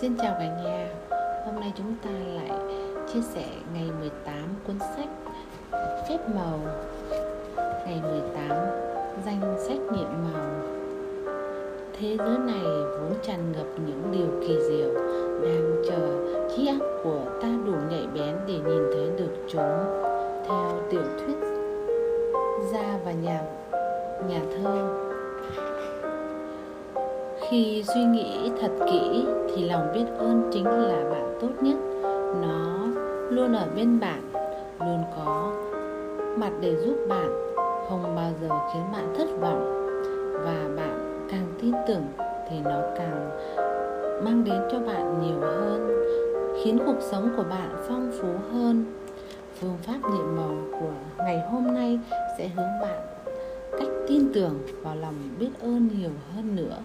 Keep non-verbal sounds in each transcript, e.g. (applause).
Xin chào cả nhà. Hôm nay chúng ta lại chia sẻ ngày 18 cuốn sách Phép màu. Ngày 18 Danh sách nghiệm màu. Thế giới này vốn tràn ngập những điều kỳ diệu, Đang chờ trí óc của ta đủ nhạy bén để nhìn thấy được chúng. Theo tiểu thuyết, Gia và nhà nhà thơ khi suy nghĩ thật kỹ thì lòng biết ơn chính là bạn tốt nhất. Nó luôn ở bên bạn, luôn có mặt để giúp bạn, không bao giờ khiến bạn thất vọng. Và bạn càng tin tưởng thì nó càng mang đến cho bạn nhiều hơn, khiến cuộc sống của bạn phong phú hơn. Phương pháp nhiệm màu của ngày hôm nay sẽ hướng bạn cách tin tưởng vào lòng biết ơn nhiều hơn nữa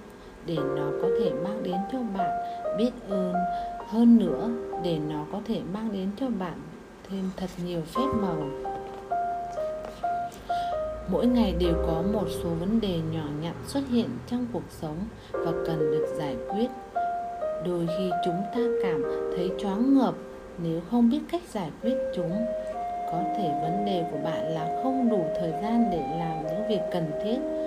để nó có thể mang đến cho bạn biết ơn. Hơn nữa, để nó có thể mang đến cho bạn thêm thật nhiều phép màu. Mỗi ngày đều có một số vấn đề nhỏ nhặt xuất hiện trong cuộc sống và cần được giải quyết. Đôi khi chúng ta cảm thấy choáng ngợp nếu không biết cách giải quyết chúng. Có thể vấn đề của bạn là không đủ thời gian để làm những việc cần thiết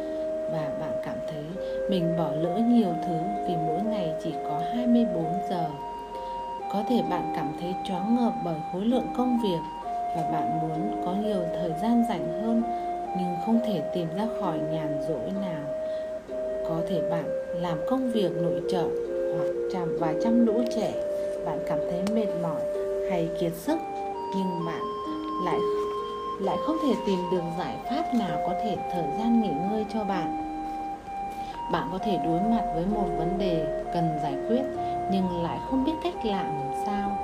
và bạn cảm thấy mình bỏ lỡ nhiều thứ vì mỗi ngày chỉ có 24 giờ. Có thể bạn cảm thấy choáng ngợp bởi khối lượng công việc và bạn muốn có nhiều thời gian rảnh hơn nhưng không thể tìm ra khỏi nhàn rỗi nào. Có thể bạn làm công việc nội trợ hoặc chăm và chăm lũ trẻ, bạn cảm thấy mệt mỏi hay kiệt sức nhưng bạn lại lại không thể tìm được giải pháp nào có thể thời gian nghỉ ngơi cho bạn bạn có thể đối mặt với một vấn đề cần giải quyết nhưng lại không biết cách làm sao.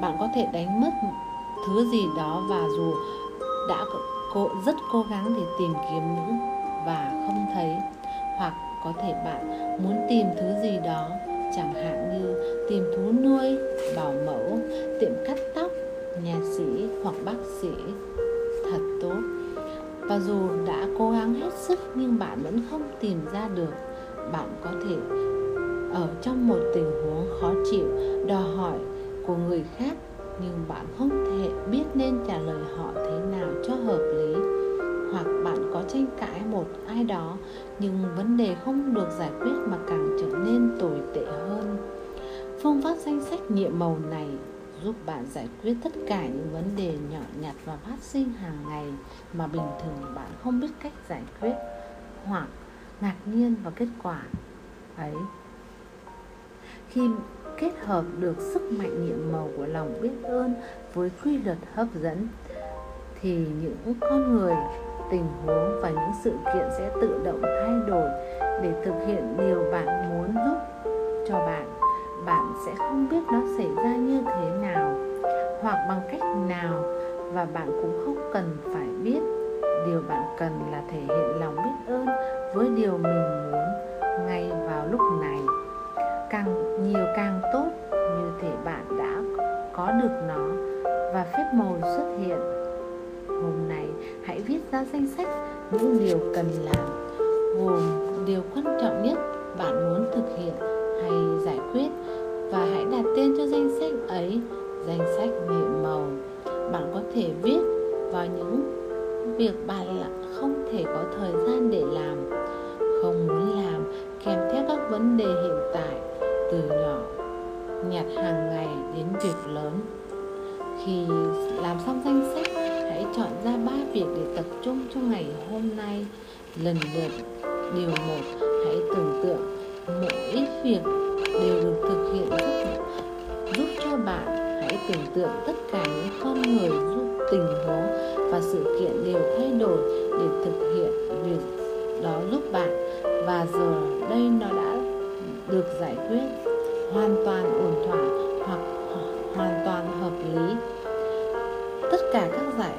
Bạn có thể đánh mất thứ gì đó và dù đã cố, rất cố gắng để tìm kiếm những và không thấy hoặc có thể bạn muốn tìm thứ gì đó chẳng hạn như tìm thú nuôi bảo mẫu tiệm cắt tóc nhà sĩ hoặc bác sĩ. Thật tốt và dù đã cố gắng hết sức nhưng bạn vẫn không tìm ra được. Bạn có thể ở trong một tình huống khó chịu, đòi hỏi của người khác, nhưng bạn không thể biết nên trả lời họ thế nào cho hợp lý. Hoặc bạn có tranh cãi một ai đó, nhưng vấn đề không được giải quyết mà càng trở nên tồi tệ hơn. Phương pháp danh sách nhiệm màu này giúp bạn giải quyết tất cả những vấn đề nhỏ nhặt và phát sinh hàng ngày mà bình thường bạn không biết cách giải quyết hoặc ngạc nhiên vào kết quả ấy. Khi kết hợp được sức mạnh nhiệm màu của lòng biết ơn với quy luật hấp dẫn, thì những con người, tình huống và những sự kiện sẽ tự động thay đổi để thực hiện điều bạn muốn giúp cho bạn bạn sẽ không biết nó xảy ra như thế nào, hoặc bằng cách nào, và bạn cũng không cần phải biết. Điều bạn cần là thể hiện lòng biết ơn với điều mình muốn ngay vào lúc này. Càng nhiều càng tốt, như thể bạn đã có được nó và phép màu xuất hiện. Hôm nay, hãy viết ra danh sách những điều cần làm, gồm điều quan trọng nhất bạn muốn thực hiện hay giải quyết. Và hãy đặt tên cho danh sách ấy, danh sách nhiệm màu bạn có thể viết vào những việc bạn là không thể có thời gian để làm. Không muốn làm kèm theo các vấn đề hiện tại, từ nhỏ, nhặt hàng ngày đến việc lớn. Khi làm xong danh sách, hãy chọn ra ba việc để tập trung cho ngày hôm nay. Lần lượt, điều một, hãy tưởng tượng mỗi việc đều được thực hiện giúp, giúp cho bạn. Hãy tưởng tượng tất cả những con người giúp tình huống và sự kiện đều thay đổi để thực hiện việc đó giúp bạn. Và giờ đây nó đã được giải quyết hoàn toàn ổn thỏa hoặc hoàn toàn hợp lý. Tất cả các giải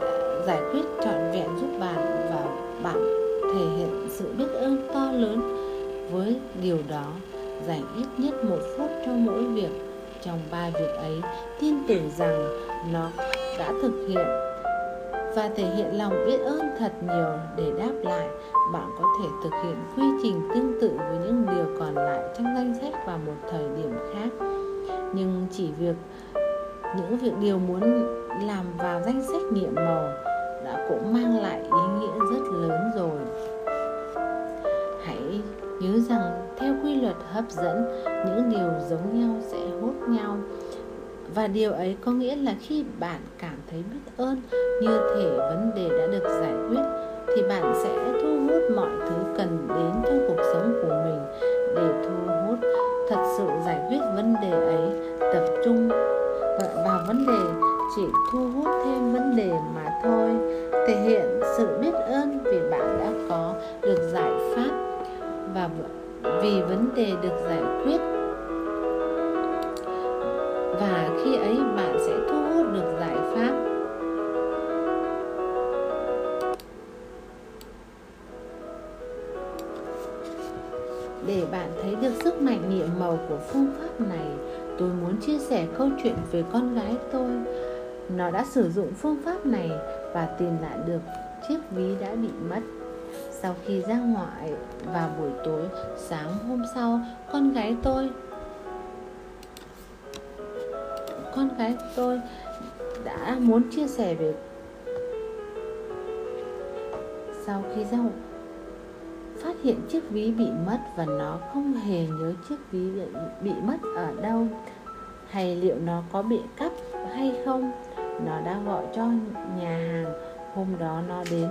giải quyết trọn vẹn giúp bạn và bạn thể hiện sự biết ơn to lớn với điều đó, dành ít nhất một phút cho mỗi việc. Trong ba việc ấy, tin tưởng rằng nó đã thực hiện và thể hiện lòng biết ơn thật nhiều. Để đáp lại, bạn có thể thực hiện quy trình tương tự với những điều còn lại trong danh sách vào một thời điểm khác. Nhưng chỉ việc, những việc điều muốn làm vào danh sách nhiệm màu đã cũng mang lại ý nghĩa rất lớn rồi. Hãy nhớ rằng theo quy luật hấp dẫn, những điều giống nhau sẽ hút nhau. Và điều ấy có nghĩa là khi bạn cảm thấy biết ơn như thể vấn đề đã được giải quyết, thì bạn sẽ thu hút mọi thứ cần đến trong cuộc sống của mình để thu hút. Thật sự giải quyết vấn đề ấy tập trung vào vấn đề chỉ thu hút thêm vấn đề mà thôi. Thể hiện sự biết ơn vì bạn đã có, được giải và vì vấn đề được giải quyết. Và khi ấy bạn sẽ thu hút được giải pháp. Để bạn thấy được sức mạnh nhiệm màu của phương pháp này, tôi muốn chia sẻ câu chuyện về con gái tôi. Nó đã sử dụng phương pháp này và tìm lại được chiếc ví đã bị mất sau khi ra ngoại vào buổi tối sáng hôm sau con gái tôi con gái tôi đã muốn chia sẻ về sau khi ra phát hiện chiếc ví bị mất và nó không hề nhớ chiếc ví bị, bị mất ở đâu. Hay liệu nó có bị cắp hay không? Nó đã gọi cho nhà hàng. Hôm đó nó đến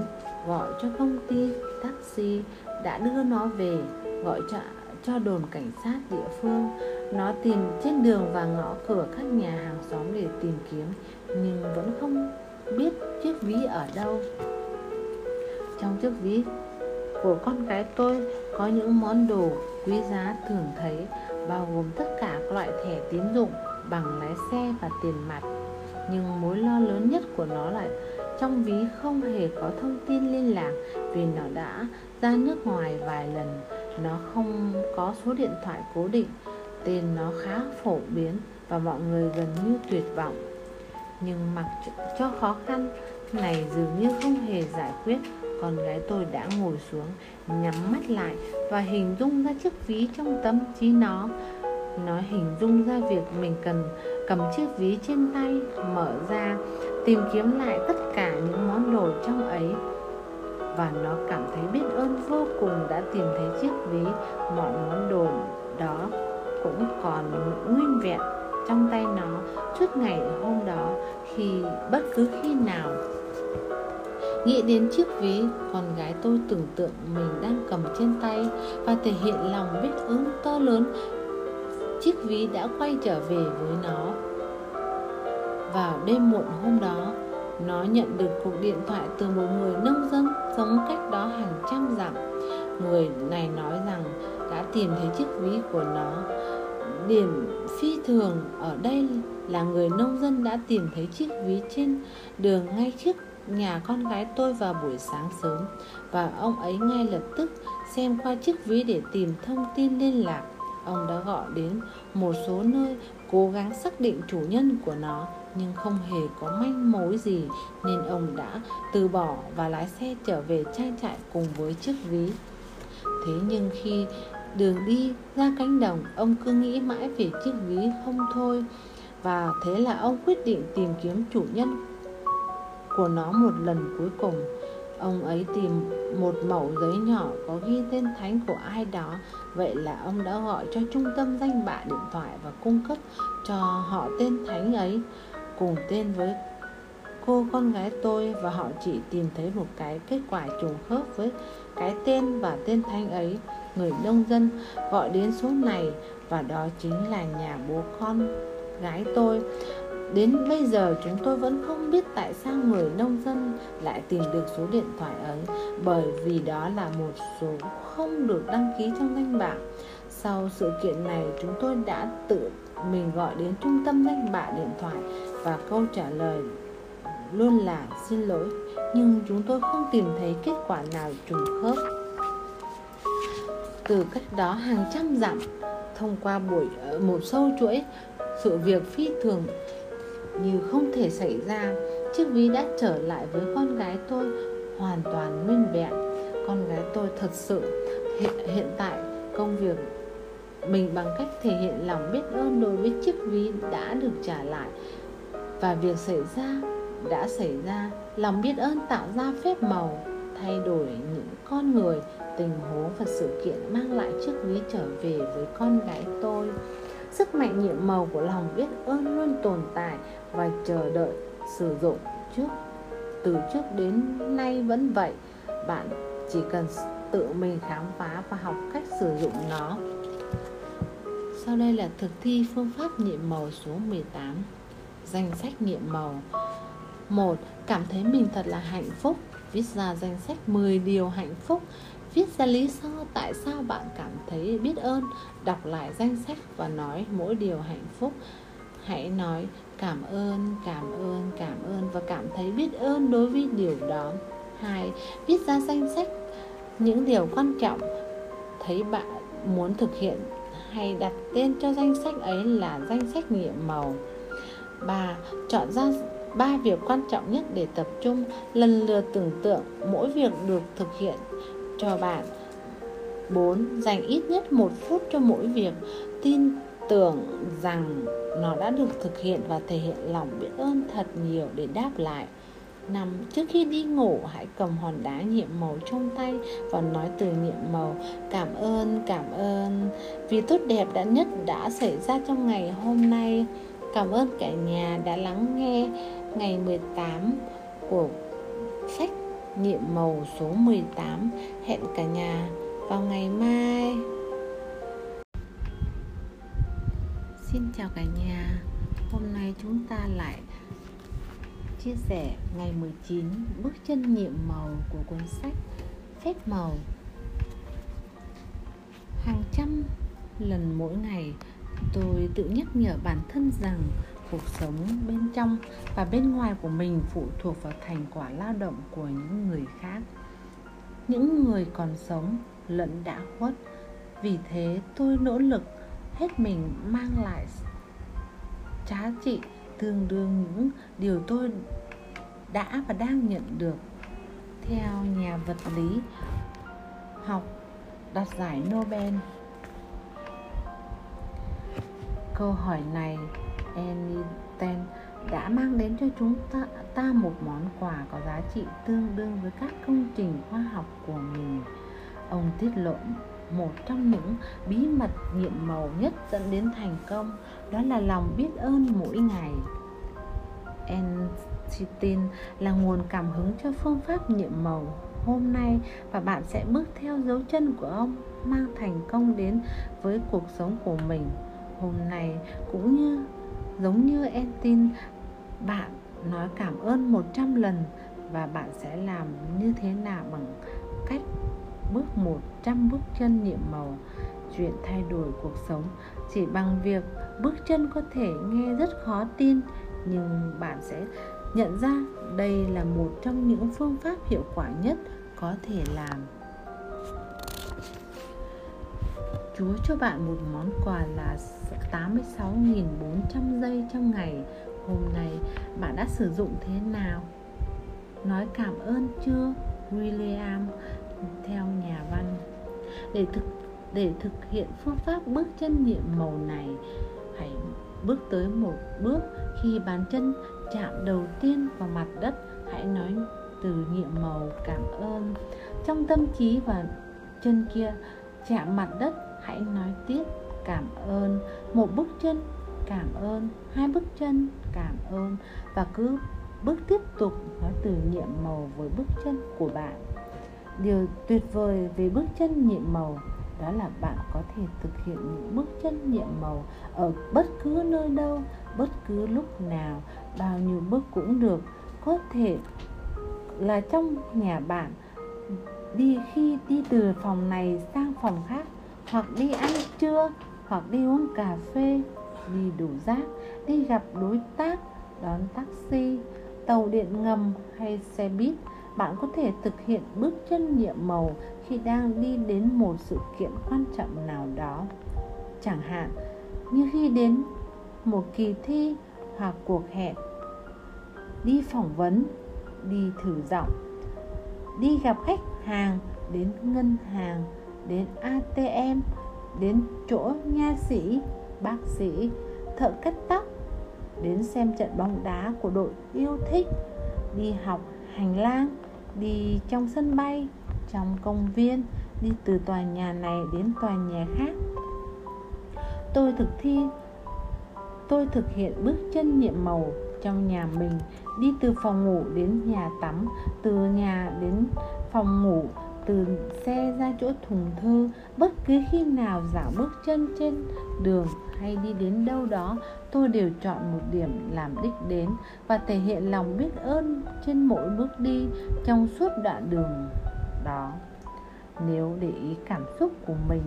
gọi cho công ty, taxi, đã đưa nó về, gọi cho cho đồn cảnh sát địa phương. Nó tìm trên đường và ngõ cửa các nhà hàng xóm để tìm kiếm, nhưng vẫn không biết chiếc ví ở đâu. Trong chiếc ví của con gái tôi có những món đồ quý giá thường thấy, bao gồm tất cả các loại thẻ tín dụng, bằng lái xe và tiền mặt. Nhưng mối lo lớn nhất của nó là trong ví không hề có thông tin liên lạc vì nó đã ra nước ngoài vài lần. Nó không có số điện thoại cố định. Tên nó khá phổ biến và mọi người gần như tuyệt vọng. Nhưng mặc cho khó khăn, này dường như không hề giải quyết. Con gái tôi đã ngồi xuống, nhắm mắt lại và hình dung ra chiếc ví trong tâm trí nó nó hình dung ra việc mình cần cầm chiếc ví trên tay mở ra tìm kiếm lại tất cả những món đồ trong ấy và nó cảm thấy biết ơn vô cùng đã tìm thấy chiếc ví mọi món đồ đó cũng còn nguyên vẹn trong tay nó suốt ngày hôm đó khi bất cứ khi nào Nghĩ đến chiếc ví, con gái tôi tưởng tượng mình đang cầm trên tay và thể hiện lòng biết ơn to lớn. Chiếc ví đã quay trở về với nó. Vào đêm muộn hôm đó, nó nhận được cuộc điện thoại từ một người nông dân sống cách đó hàng trăm dặm. Người này nói rằng đã tìm thấy chiếc ví của nó. Điểm phi thường ở đây là người nông dân đã tìm thấy chiếc ví trên đường ngay trước nhà con gái tôi vào buổi sáng sớm và ông ấy ngay lập tức xem qua chiếc ví để tìm thông tin liên lạc. Ông đã gọi đến một số nơi cố gắng xác định chủ nhân của nó nhưng không hề có manh mối gì nên ông đã từ bỏ và lái xe trở về trang trại cùng với chiếc ví. Thế nhưng khi đường đi ra cánh đồng, ông cứ nghĩ mãi về chiếc ví không thôi và thế là ông quyết định tìm kiếm chủ nhân của nó một lần cuối cùng ông ấy tìm một mẩu giấy nhỏ có ghi tên thánh của ai đó vậy là ông đã gọi cho trung tâm danh bạ điện thoại và cung cấp cho họ tên thánh ấy. Cùng tên với cô con gái tôi và họ chỉ tìm thấy một cái kết quả trùng khớp với cái tên và tên thánh ấy. Người nông dân gọi đến số này và đó chính là nhà bố con gái tôi. Đến bây giờ chúng tôi vẫn không biết tại sao người nông dân lại tìm được số điện thoại ấy, Bởi vì đó là một số không được đăng ký trong danh bạ. Sau sự kiện này, chúng tôi đã tự mình gọi đến trung tâm danh bạ điện thoại Và câu trả lời luôn là xin lỗi Nhưng chúng tôi không tìm thấy kết quả nào trùng khớp. Từ cách đó hàng trăm dặm, thông qua buổi ờ, một sâu chuỗi, sự việc phi thường như không thể xảy ra. Chiếc ví đã trở lại với con gái tôi hoàn toàn nguyên vẹn. Con gái tôi thật sự hiện, hiện tại công việc mình bằng cách thể hiện lòng biết ơn đối với chiếc ví đã được trả lại. Và việc xảy ra đã xảy ra lòng biết ơn tạo ra phép màu thay đổi những con người tình huống và sự kiện mang lại chiếc ví trở về với con gái tôi. Sức mạnh nhiệm màu của lòng biết ơn luôn tồn tại và chờ đợi sử dụng trước. Từ trước đến nay vẫn vậy, bạn chỉ cần tự mình khám phá và học cách sử dụng nó. Sau đây là thực thi phương pháp nhiệm màu số 18 danh sách nhiệm màu. Một, cảm thấy mình thật là hạnh phúc. Viết ra danh sách 10 điều hạnh phúc. Viết ra lý do tại sao bạn cảm thấy biết ơn. Đọc lại danh sách và nói mỗi điều hạnh phúc. Hãy nói cảm ơn cảm ơn cảm ơn và cảm thấy biết ơn đối với điều đó hai, viết ra danh sách những điều quan trọng thấy bạn muốn thực hiện hay đặt tên cho danh sách ấy là danh sách nhiệm màu ba, Chọn ra ba việc quan trọng nhất để tập trung, lần lượt tưởng tượng mỗi việc được thực hiện cho bạn 4. Dành ít nhất một phút cho mỗi việc, tin tưởng rằng nó đã được thực hiện và thể hiện lòng biết ơn thật nhiều để đáp lại. 5. Trước khi đi ngủ hãy cầm hòn đá nhiệm màu trong tay và nói từ nhiệm màu Cảm ơn, cảm ơn vì tốt đẹp đã nhất đã xảy ra trong ngày hôm nay. Cảm ơn cả nhà đã lắng nghe ngày 18 của sách nhiệm màu số 18 Hẹn cả nhà vào ngày mai. Xin chào cả nhà. Hôm nay chúng ta lại chia sẻ ngày 19 bước chân nhiệm màu của cuốn sách Phép màu. Hàng trăm lần mỗi ngày, tôi tự nhắc nhở bản thân rằng cuộc sống bên trong và bên ngoài của mình phụ thuộc vào thành quả lao động của những người khác. Những người còn sống lẫn đã khuất, vì thế tôi nỗ lực hết mình mang lại giá trị tương đương những điều tôi đã và đang nhận được. Theo nhà vật lý học đạt giải Nobel. Câu hỏi này Einstein đã mang đến cho chúng ta, ta một món quà có giá trị tương đương với các công trình khoa học của mình. Ông tiết lộ một trong những bí mật nhiệm màu nhất dẫn đến thành công, đó là lòng biết ơn mỗi ngày. Einstein là nguồn cảm hứng cho phương pháp nhiệm màu hôm nay và bạn sẽ bước theo dấu chân của ông, mang thành công đến với cuộc sống của mình. Hôm nay cũng như, giống như Einstein bạn nói cảm ơn 100 lần và bạn sẽ làm như thế nào bằng cách bước 100 bước chân nhiệm màu chuyện thay đổi cuộc sống chỉ bằng việc bước chân có thể nghe rất khó tin, nhưng bạn sẽ nhận ra đây là một trong những phương pháp hiệu quả nhất có thể làm Chúa cho bạn một món quà là 86.400 giây trong ngày Hôm nay bạn đã sử dụng thế nào? Nói cảm ơn chưa? William theo nhà văn. Để thực để thực hiện phương pháp bước chân nhiệm màu này, hãy bước tới một bước. Khi bàn chân chạm đầu tiên vào mặt đất, hãy nói từ nhiệm màu cảm ơn. Trong tâm trí và chân kia, chạm mặt đất, hãy nói tiếp cảm ơn. Một bước chân cảm ơn, hai bước chân cảm ơn. Và cứ bước tiếp tục nói từ nhiệm màu với bước chân của bạn điều tuyệt vời về bước chân nhiệm màu đó là bạn có thể thực hiện những bước chân nhiệm màu ở bất cứ nơi đâu, bất cứ lúc nào, bao nhiêu bước cũng được. Có thể là trong nhà bạn, đi khi đi từ phòng này sang phòng khác, hoặc đi ăn trưa, hoặc đi uống cà phê, đi đủ rác đi gặp đối tác, đón taxi, tàu điện ngầm hay xe buýt bạn có thể thực hiện bước chân nhiệm màu khi đang đi đến một sự kiện quan trọng nào đó. Chẳng hạn, như khi đến một kỳ thi hoặc cuộc hẹn, đi phỏng vấn, đi thử giọng, đi gặp khách hàng, đến ngân hàng, đến atm đến chỗ nha sĩ, bác sĩ, thợ cắt tóc, đến xem trận bóng đá của đội yêu thích, đi học hành lang đi trong sân bay, trong công viên, đi từ tòa nhà này đến tòa nhà khác. Tôi thực thi, tôi thực hiện bước chân nhiệm màu trong nhà mình, đi từ phòng ngủ đến nhà tắm, từ nhà đến phòng ngủ, từ xe ra chỗ thùng thư bất cứ khi nào dạo bước chân trên đường hay đi đến đâu đó tôi đều chọn một điểm làm đích đến và thể hiện lòng biết ơn trên mỗi bước đi trong suốt đoạn đường đó. Nếu để ý cảm xúc của mình,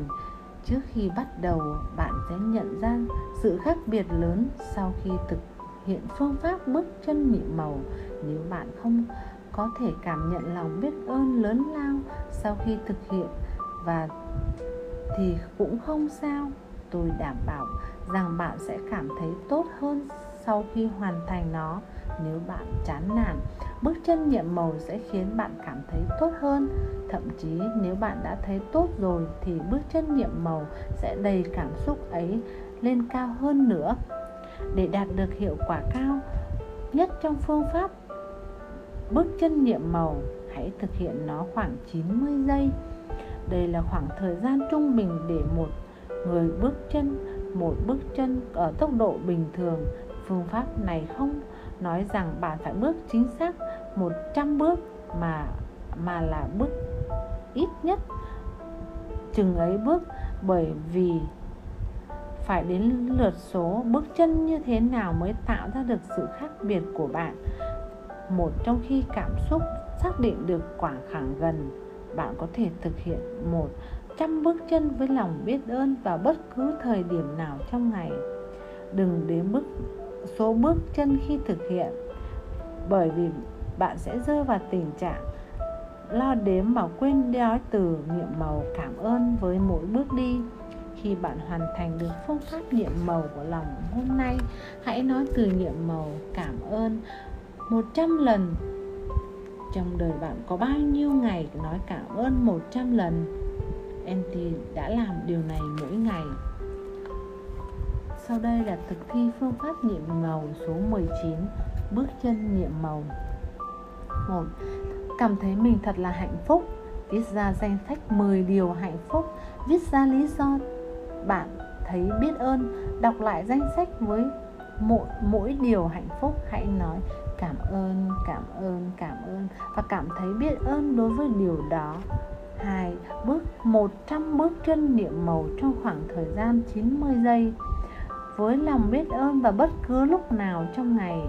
trước khi bắt đầu, bạn sẽ nhận ra sự khác biệt lớn sau khi thực hiện phương pháp bước chân nhiệm màu. Nếu bạn không có thể cảm nhận lòng biết ơn lớn lao sau khi thực hiện và thì cũng không sao. Tôi đảm bảo rằng bạn sẽ cảm thấy tốt hơn sau khi hoàn thành nó nếu bạn chán nản. Bước chân nhiệm màu sẽ khiến bạn cảm thấy tốt hơn. Thậm chí, nếu bạn đã thấy tốt rồi thì bước chân nhiệm màu sẽ đầy cảm xúc ấy lên cao hơn nữa. Để đạt được hiệu quả cao nhất trong phương pháp bước chân nhiệm màu, hãy thực hiện nó khoảng 90 giây. Đây là khoảng thời gian trung bình để một người bước chân một bước chân ở tốc độ bình thường. Phương pháp này không nói rằng bạn phải bước chính xác 100 bước mà mà là bước ít nhất chừng ấy bước. Bởi vì phải đến lượt số, bước chân như thế nào mới tạo ra được sự khác biệt của bạn? Một trong khi cảm xúc xác định được quả khẳng gần, bạn có thể thực hiện một trăm bước chân với lòng biết ơn vào bất cứ thời điểm nào trong ngày. Đừng đến bước số bước chân khi thực hiện, bởi vì bạn sẽ rơi vào tình trạng lo đếm mà quên nói từ niệm màu cảm ơn với mỗi bước đi. Khi bạn hoàn thành được phương pháp niệm màu của lòng hôm nay, hãy nói từ niệm màu cảm ơn 100 lần. Trong đời bạn có bao nhiêu ngày nói cảm ơn 100 lần? Anti đã làm điều này mỗi ngày. Sau đây là thực thi phương pháp niệm màu số 19 Bước chân niệm màu. 1. Cảm thấy mình thật là hạnh phúc. Viết ra danh sách 10 điều hạnh phúc Viết ra lý do bạn thấy biết ơn. Đọc lại danh sách với mỗi, mỗi điều hạnh phúc Hãy nói cảm ơn, cảm ơn, cảm ơn Và cảm thấy biết ơn đối với điều đó. 2. Bước 100 bước chân niệm màu trong khoảng thời gian 90 giây. Với lòng biết ơn và bất cứ lúc nào trong ngày,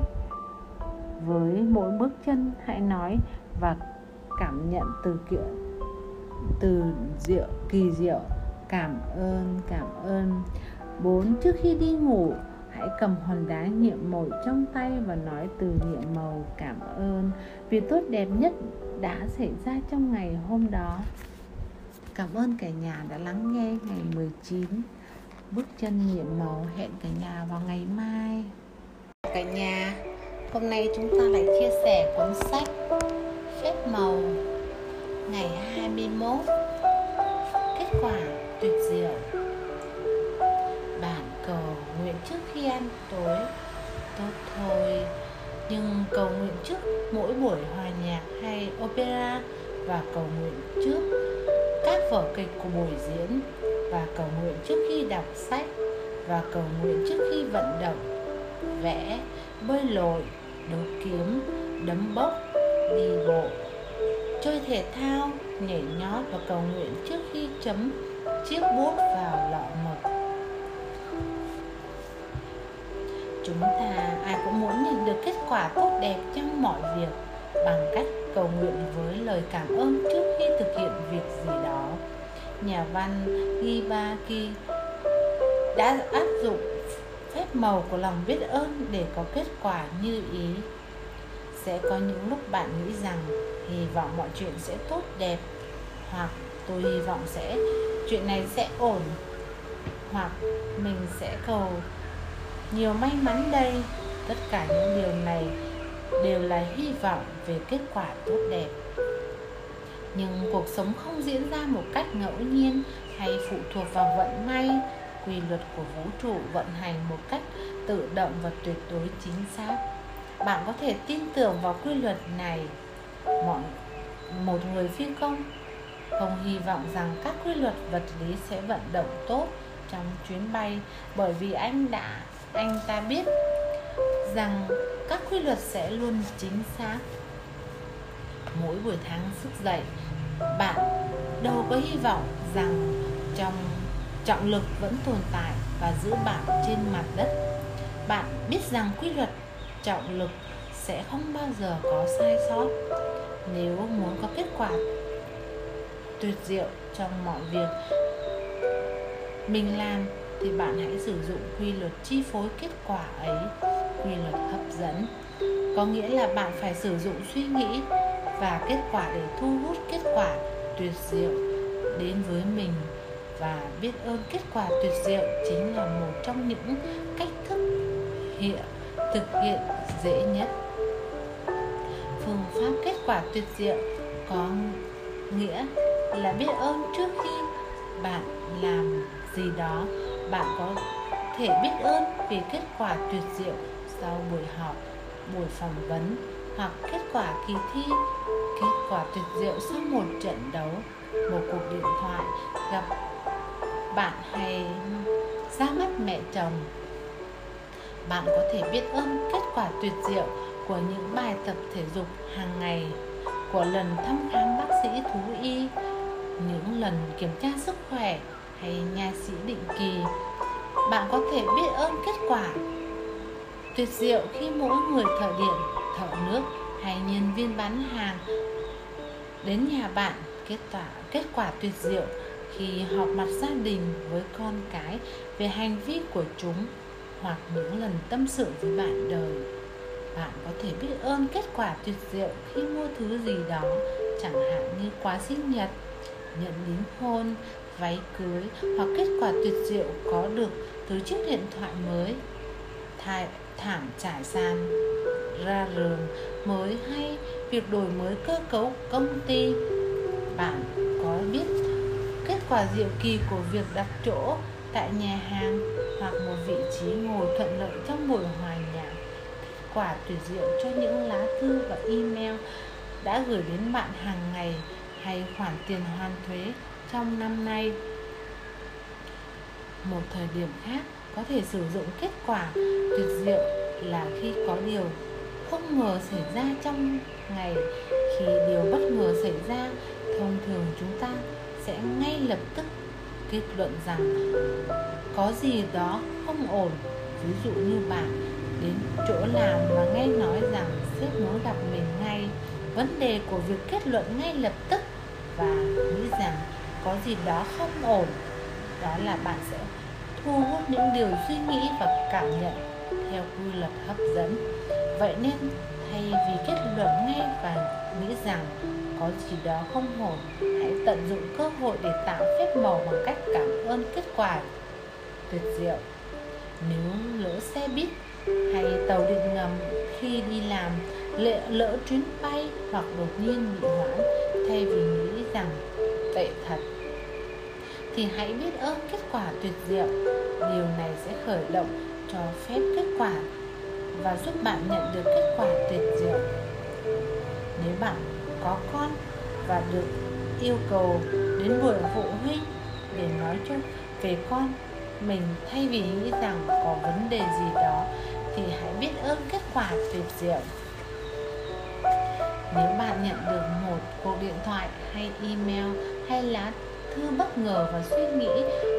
với mỗi bước chân, hãy nói và cảm nhận từ kiểu từ diệu, kỳ diệu. Cảm ơn cảm ơn. Bốn, trước khi đi ngủ, hãy cầm hòn đá niệm màu trong tay và nói từ niệm màu cảm ơn. Vì tốt đẹp nhất đã xảy ra trong ngày hôm đó. Cảm ơn cả nhà đã lắng nghe ngày 19 bước chân nhiệm màu hẹn cả nhà vào ngày mai. Cả nhà hôm nay chúng ta lại chia sẻ cuốn sách phép màu ngày 21 kết quả tuyệt diệu. Bản cầu nguyện trước khi ăn tối tốt thôi nhưng cầu nguyện trước mỗi buổi hòa nhạc hay opera và cầu nguyện trước các vở kịch của buổi diễn và cầu nguyện trước khi đọc sách và cầu nguyện trước khi vận động, vẽ, bơi lội, đấu kiếm, đấm bốc, đi bộ, chơi thể thao, nhảy nhót và cầu nguyện trước khi chấm chiếc bút vào lọ mật chúng ta, ai cũng muốn nhận được kết quả tốt đẹp trong mọi việc bằng cách cầu nguyện với lời cảm ơn trước khi thực hiện việc gì đó. Nhà văn Gibaki đã áp dụng phép màu của lòng biết ơn để có kết quả như ý. Sẽ có những lúc bạn nghĩ rằng hy vọng mọi chuyện sẽ tốt đẹp, hoặc tôi hy vọng sẽ, chuyện này sẽ ổn, hoặc mình sẽ cầu nhiều may mắn đây. Tất cả những điều này đều là hy vọng về kết quả tốt đẹp. Nhưng cuộc sống không diễn ra một cách ngẫu nhiên hay phụ thuộc vào vận may. Quy luật của vũ trụ vận hành một cách tự động và tuyệt đối chính xác. Bạn có thể tin tưởng vào quy luật này. Mọi, một người phi công không hy vọng rằng các quy luật vật lý sẽ vận động tốt trong chuyến bay bởi vì anh đã anh ta biết rằng các quy luật sẽ luôn chính xác. Mỗi buổi tháng thức dậy, bạn đâu có hy vọng rằng trong trọng lực vẫn tồn tại và giữ bạn trên mặt đất. Bạn biết rằng quy luật trọng lực sẽ không bao giờ có sai sót. Nếu muốn có kết quả tuyệt diệu trong mọi việc mình làm thì bạn hãy sử dụng quy luật chi phối kết quả ấy, quy luật hấp dẫn. Có nghĩa là bạn phải sử dụng suy nghĩ và kết quả để thu hút kết quả tuyệt diệu đến với mình. Và biết ơn kết quả tuyệt diệu chính là một trong những cách thức hiện, thực hiện dễ nhất. Phương pháp kết quả tuyệt diệu có nghĩa là biết ơn trước khi bạn làm gì đó bạn có thể biết ơn vì kết quả tuyệt diệu sau buổi học, buổi phỏng vấn hoặc kết quả kỳ thi. Kết quả tuyệt diệu sau một trận đấu một cuộc điện thoại gặp bạn hay ra mắt mẹ chồng. Bạn có thể biết ơn kết quả tuyệt diệu của những bài tập thể dục hàng ngày của lần thăm khám bác sĩ thú y những lần kiểm tra sức khỏe hay nha sĩ định kỳ, bạn có thể biết ơn kết quả. Tuyệt diệu khi mỗi người thợ điện, thợ nước hay nhân viên bán hàng đến nhà bạn kết quả kết quả tuyệt diệu khi họp mặt gia đình với con cái về hành vi của chúng hoặc những lần tâm sự với bạn đời. Bạn có thể biết ơn kết quả tuyệt diệu khi mua thứ gì đó, chẳng hạn như quà sinh nhật, nhận đính hôn váy cưới hoặc kết quả tuyệt diệu có được từ chiếc điện thoại mới. Thải, thảm trải sàn ra rường mới hay việc đổi mới cơ cấu công ty. Bạn có biết kết quả diệu kỳ của việc đặt chỗ tại nhà hàng hoặc một vị trí ngồi thuận lợi trong buổi hòa nhạc? Kết quả tuyệt diệu cho những lá thư và email đã gửi đến bạn hàng ngày hay khoản tiền hoàn thuế trong năm nay. Một thời điểm khác, có thể sử dụng kết quả tuyệt diệu là khi có điều không ngờ xảy ra trong ngày. Khi điều bất ngờ xảy ra, thông thường chúng ta sẽ ngay lập tức kết luận rằng có gì đó không ổn. Ví dụ như bạn đến chỗ làm và nghe nói rằng sếp muốn gặp mình ngay. Vấn đề của việc kết luận ngay lập tức và nghĩ rằng có gì đó không ổn, đó là bạn sẽ thu hút những điều suy nghĩ và cảm nhận theo quy luật hấp dẫn. Vậy nên, thay vì kết luận ngay và nghĩ rằng có gì đó không ổn, hãy tận dụng cơ hội để tạo phép màu bằng cách cảm ơn kết quả. Tuyệt diệu. Nếu lỡ xe buýt hay tàu điện ngầm khi đi làm lỡ chuyến bay hoặc đột nhiên bị hoãn, thay vì nghĩ rằng tệ thật. Thì hãy biết ơn kết quả tuyệt diệu. Điều này sẽ khởi động cho phép kết quả và giúp bạn nhận được kết quả tuyệt diệu. Nếu bạn có con và được yêu cầu đến buổi phụ huynh để nói chung về con, mình thay vì nghĩ rằng có vấn đề gì đó, thì hãy biết ơn kết quả tuyệt diệu nếu bạn nhận được một cuộc điện thoại hay email hay lá thư bất ngờ và suy nghĩ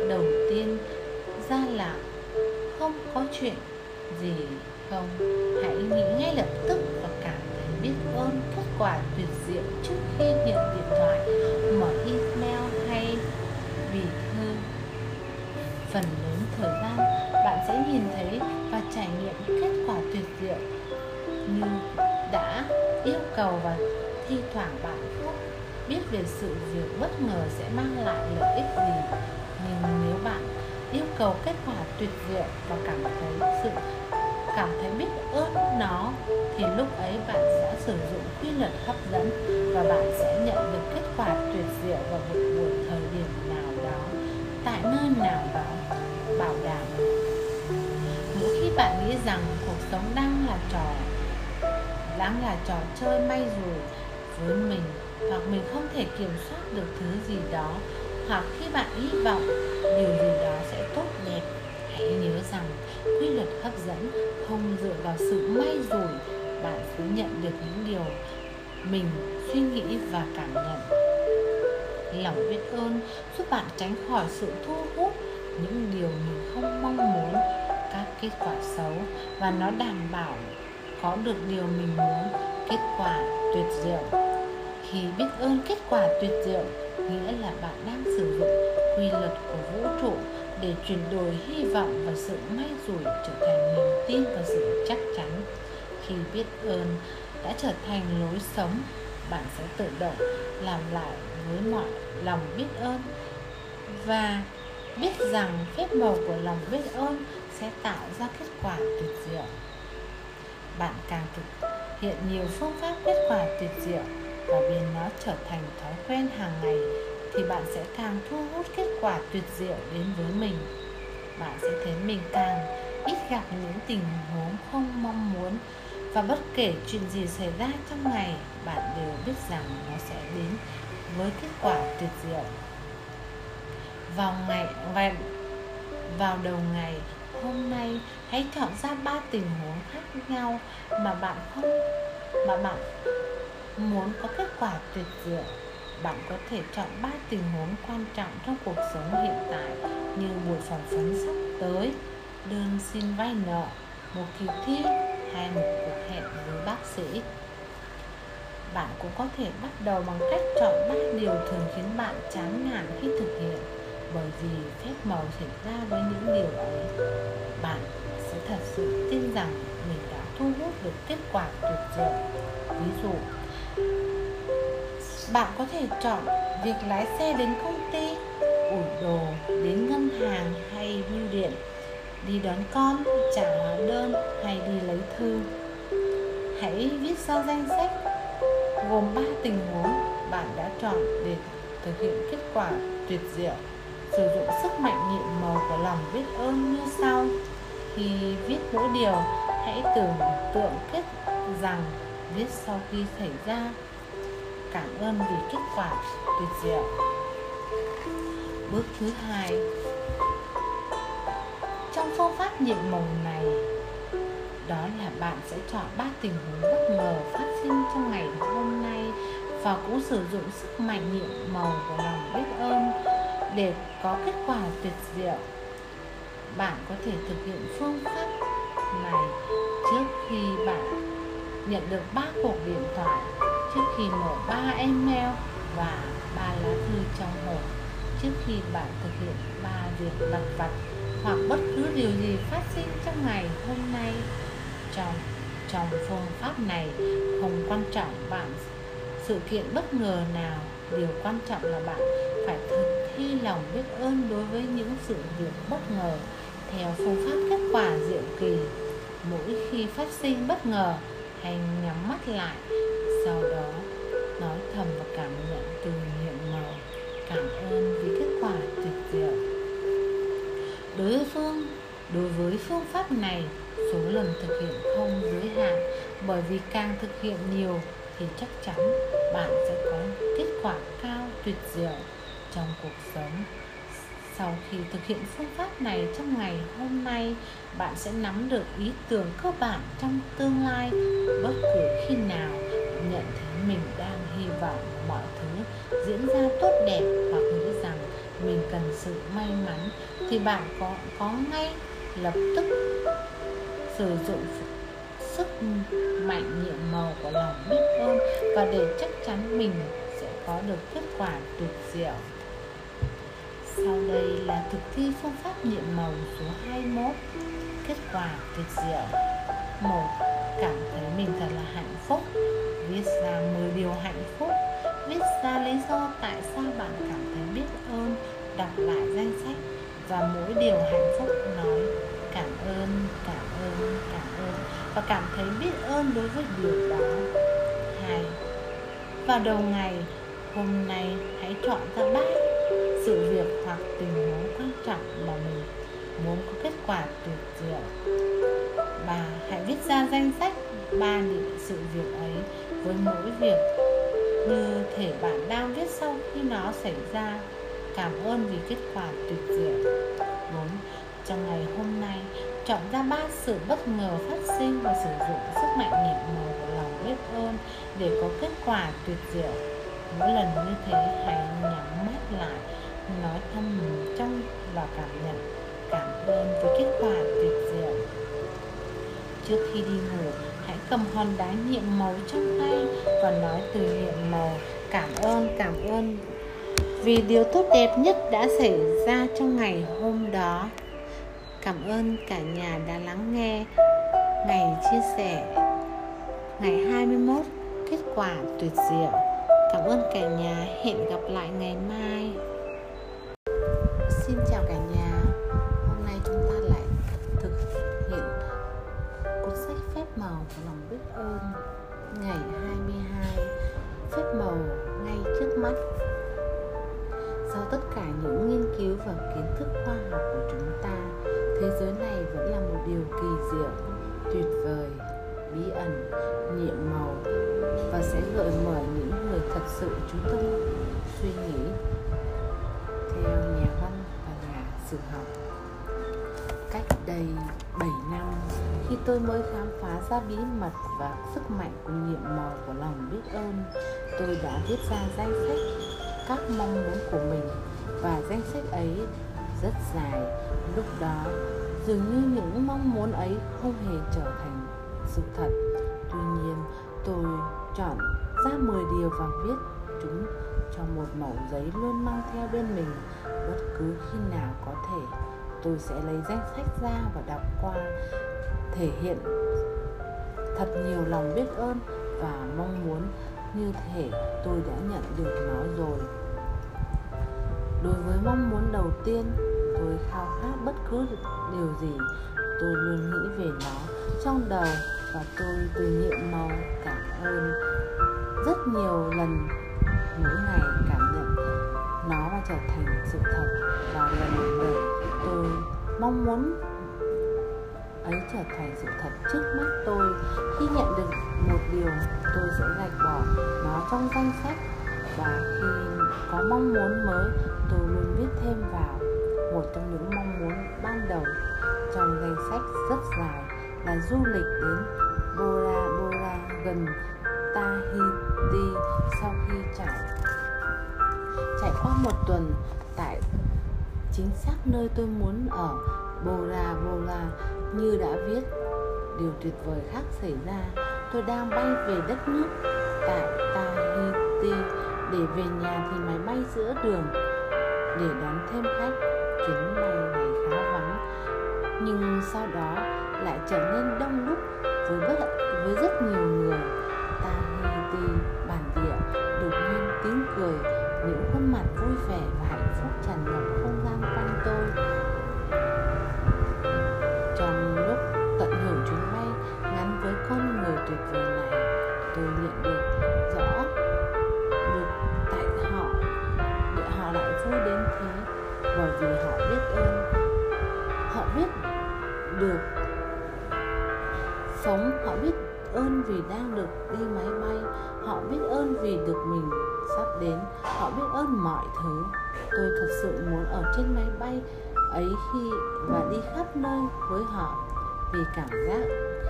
đầu tiên ra là không có chuyện gì không, hãy nghĩ ngay lập tức và cảm thấy biết ơn kết quả tuyệt diệu trước khi nhận điện thoại, mở email hay vì thư. Phần lớn thời gian bạn sẽ nhìn thấy và trải nghiệm kết quả tuyệt diệu như đã yêu cầu và thi thoảng bạn không biết về sự việc bất ngờ sẽ mang lại lợi ích gì. Nhưng nếu bạn yêu cầu kết quả tuyệt diệu và cảm thấy sự, cảm thấy biết ơn nó, thì lúc ấy bạn sẽ sử dụng quy luật hấp dẫn và bạn sẽ nhận được kết quả tuyệt diệu vào một buổi thời điểm nào đó, tại nơi nào đó bảo đảm. Mỗi khi bạn nghĩ rằng cuộc sống đang là trò đang là trò chơi may rủi với mình, hoặc mình không thể kiểm soát được thứ gì đó, hoặc khi bạn hy vọng điều gì đó sẽ tốt đẹp, hãy nhớ rằng quy luật hấp dẫn không dựa vào sự may rủi, bạn sẽ nhận được những điều mình suy nghĩ và cảm nhận. Lòng biết ơn giúp bạn tránh khỏi sự thu hút những điều mình không mong muốn, các kết quả xấu và nó đảm bảo có được điều mình muốn, kết quả tuyệt diệu. Khi biết ơn kết quả tuyệt diệu, nghĩa là bạn đang sử dụng quy luật của vũ trụ để chuyển đổi hy vọng và sự may rủi trở thành niềm tin và sự chắc chắn. Khi biết ơn đã trở thành lối sống, bạn sẽ tự động làm lại với mọi lòng biết ơn và biết rằng phép màu của lòng biết ơn sẽ tạo ra kết quả tuyệt diệu bạn càng thực hiện nhiều phương pháp kết quả tuyệt diệu và biến nó trở thành thói quen hàng ngày, thì bạn sẽ càng thu hút kết quả tuyệt diệu đến với mình. Bạn sẽ thấy mình càng ít gặp những tình huống không mong muốn và bất kể chuyện gì xảy ra trong ngày, bạn đều biết rằng nó sẽ đến với kết quả tuyệt diệu. Vào ngày và vào đầu ngày hôm nay hãy chọn ra ba tình huống khác nhau mà bạn không, mà bạn muốn có kết quả tuyệt diệu. Bạn có thể chọn ba tình huống quan trọng trong cuộc sống hiện tại như buổi phỏng vấn sắp tới, đơn xin vay nợ, một kỳ thi hay một cuộc hẹn với bác sĩ. Bạn cũng có thể bắt đầu bằng cách chọn ba điều thường khiến bạn chán nản khi thực hiện, bởi vì phép màu xảy ra với những điều ấy. Bạn thật sự tin rằng mình đã thu hút được kết quả tuyệt diệu. Ví dụ, bạn có thể chọn việc lái xe đến công ty ủi đồ đến ngân hàng hay bưu điện, đi đón con, trả hóa đơn hay đi lấy thư. Hãy viết ra danh sách, gồm 3 tình huống bạn đã chọn để thực hiện kết quả tuyệt diệu. Sử dụng sức mạnh nhiệm màu của lòng biết ơn như sau khi viết mỗi điều, hãy tưởng tượng kết rằng viết sau khi xảy ra. Cảm ơn vì kết quả, tuyệt diệu. Bước thứ hai. Trong phương pháp nhiệm màu này, đó là bạn sẽ chọn ba tình huống bất ngờ phát sinh trong ngày hôm nay và cũng sử dụng sức mạnh nhiệm màu của lòng biết ơn để có kết quả tuyệt diệu bạn có thể thực hiện phương pháp này trước khi bạn nhận được ba cuộc điện thoại, trước khi mở ba email và ba lá thư trong hộp, trước khi bạn thực hiện ba việc lặt vặt hoặc bất cứ điều gì phát sinh trong ngày hôm nay. Trong trong phương pháp này, không quan trọng bạn sự kiện bất ngờ nào, điều quan trọng là bạn phải thực thi lòng biết ơn đối với những sự việc bất ngờ theo phương pháp kết quả diệu kỳ. Mỗi khi phát sinh bất ngờ hay nhắm mắt lại, sau đó nói thầm và cảm nhận từ nhiệm màu. Cảm ơn vì kết quả tuyệt diệu. Đối phương, đối với phương pháp này, số lần thực hiện không giới hạn. Bởi vì càng thực hiện nhiều, thì chắc chắn bạn sẽ có kết quả cao tuyệt diệu trong cuộc sống sau khi thực hiện phương pháp này trong ngày hôm nay, bạn sẽ nắm được ý tưởng cơ bản trong tương lai. Bất cứ khi nào nhận thấy mình đang hy vọng mọi thứ diễn ra tốt đẹp hoặc nghĩ rằng mình cần sự may mắn, thì bạn có có ngay lập tức sử dụng sức mạnh nhiệm màu của lòng biết ơn và để chắc chắn mình sẽ có được kết quả tuyệt diệu sau đây là thực thi phương pháp nhiệm màu số 21 Kết quả tuyệt diệu. Một Cảm thấy mình thật là hạnh phúc. Viết ra 10 điều hạnh phúc. Viết ra lý do tại sao bạn cảm thấy biết ơn. Đọc lại danh sách Và mỗi điều hạnh phúc nói Cảm ơn, cảm ơn, cảm ơn. Và cảm thấy biết ơn đối với điều đó. Hai Vào đầu ngày Hôm nay hãy chọn ra ba sự việc hoặc tình huống quan trọng mà mình muốn có kết quả tuyệt diệu và hãy viết ra danh sách ba những sự việc ấy với mỗi việc như thể bạn đang viết sau khi nó xảy ra cảm ơn vì kết quả tuyệt diệu 4. Trong ngày hôm nay, chọn ra ba sự bất ngờ phát sinh và sử dụng sức mạnh nhiệm màu của lòng biết ơn để có kết quả tuyệt diệu. Mỗi lần như thế, hãy nhắm mắt lại, nói thầm trong và cảm nhận cảm ơn với kết quả tuyệt diệu. Trước khi đi ngủ, hãy cầm hòn đá nhiệm màu trong tay và nói từ nhiệm màu cảm ơn, cảm ơn vì điều tốt đẹp nhất đã xảy ra trong ngày hôm đó. Cảm ơn cả nhà đã lắng nghe ngày chia sẻ ngày 21 kết quả tuyệt diệu. Cảm ơn cả nhà, hẹn gặp lại ngày mai. Xin chào cả nhà. Hôm nay chúng ta lại thực hiện cuốn sách phép màu của lòng biết ơn ngày 22 phép màu ngay trước mắt sau tất cả những nghiên cứu và kiến thức khoa học của chúng ta, thế giới này vẫn là một điều kỳ diệu, tuyệt vời, bí ẩn, nhiệm màu và sẽ gợi mở những người thật sự chú tâm trường sử học. Cách đây 7 năm, khi tôi mới khám phá ra bí mật và sức mạnh của nhiệm màu của lòng biết ơn, tôi đã viết ra danh sách các mong muốn của mình. Và danh sách ấy rất dài. Lúc đó, dường như những mong muốn ấy không hề trở thành sự thật. Tuy nhiên, tôi chọn ra 10 điều và viết chúng trong một mẩu giấy luôn mang theo bên mình. Bất cứ khi nào có thể, tôi sẽ lấy danh sách ra và đọc qua. Thể hiện thật nhiều lòng biết ơn và mong muốn như thể tôi đã nhận được nó rồi. Đối với mong muốn đầu tiên, tôi khao khát bất cứ điều gì. Tôi luôn nghĩ về nó trong đầu và tôi từ nhiệm màu cảm ơn rất nhiều lần mỗi ngày cảm nhận nó và trở thành sự thật và lần lượt tôi mong muốn ấy trở thành sự thật trước mắt tôi. Khi nhận được một điều, tôi sẽ gạch bỏ nó trong danh sách. Và khi có mong muốn mới, tôi luôn viết thêm vào một trong những mong muốn ban đầu trong danh sách rất dài, là du lịch đến Bora Bora gần Tahiti. Sau khi trải trải qua một tuần tại chính xác nơi tôi muốn ở Bora Bora như đã viết, điều tuyệt vời khác xảy ra. Tôi đang bay về đất nước tại Tahiti. Để về nhà thì máy bay giữa đường. Để đón thêm khách, chuyến bay này khá vắng. Nhưng sau đó lại trở nên đông đúc với rất với rất nhiều người. Được. Sống, họ biết ơn vì đang được đi máy bay. Họ biết ơn vì được mình sắp đến. Họ biết ơn mọi thứ. Tôi thật sự muốn ở trên máy bay ấy khi và đi khắp nơi với họ, vì cảm giác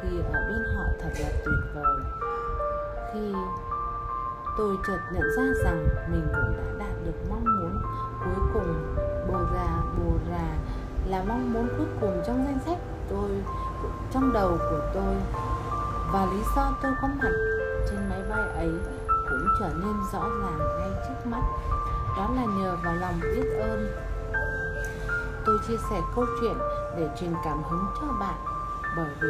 khi ở bên họ thật là tuyệt vời. Khi tôi chợt nhận ra rằng mình cũng đã đạt được mong muốn cuối cùng, bồ già bồ già là mong muốn cuối cùng trong danh sách tôi, trong đầu của tôi. Và lý do tôi có mặt trên máy bay ấy cũng trở nên rõ ràng ngay trước mắt. Đó là nhờ vào lòng biết ơn. Tôi chia sẻ câu chuyện để truyền cảm hứng cho bạn. Bởi vì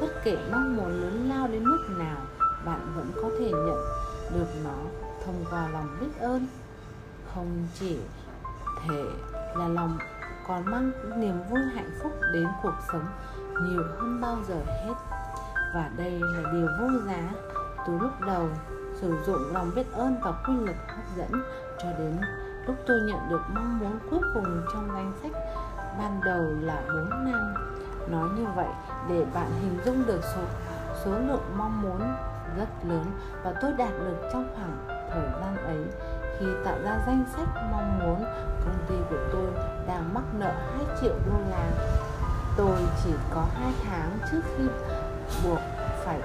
bất kể mong muốn lớn lao đến mức nào, bạn vẫn có thể nhận được nó thông qua lòng biết ơn. Không chỉ thể là lòng còn mang niềm vui hạnh phúc đến cuộc sống nhiều hơn bao giờ hết. Và đây là điều vô giá. Từ lúc đầu, sử dụng lòng biết ơn và quy luật hấp dẫn cho đến lúc tôi nhận được mong muốn cuối cùng trong danh sách ban đầu là 4 năm. Nói như vậy để bạn hình dung được số số lượng mong muốn rất lớn và tôi đạt được trong khoảng thời gian ấy. Khi tạo ra danh sách mong muốn, công ty của tôi đang mắc nợ 2 triệu đô la. Tôi chỉ có 2 tháng trước khi buộc phải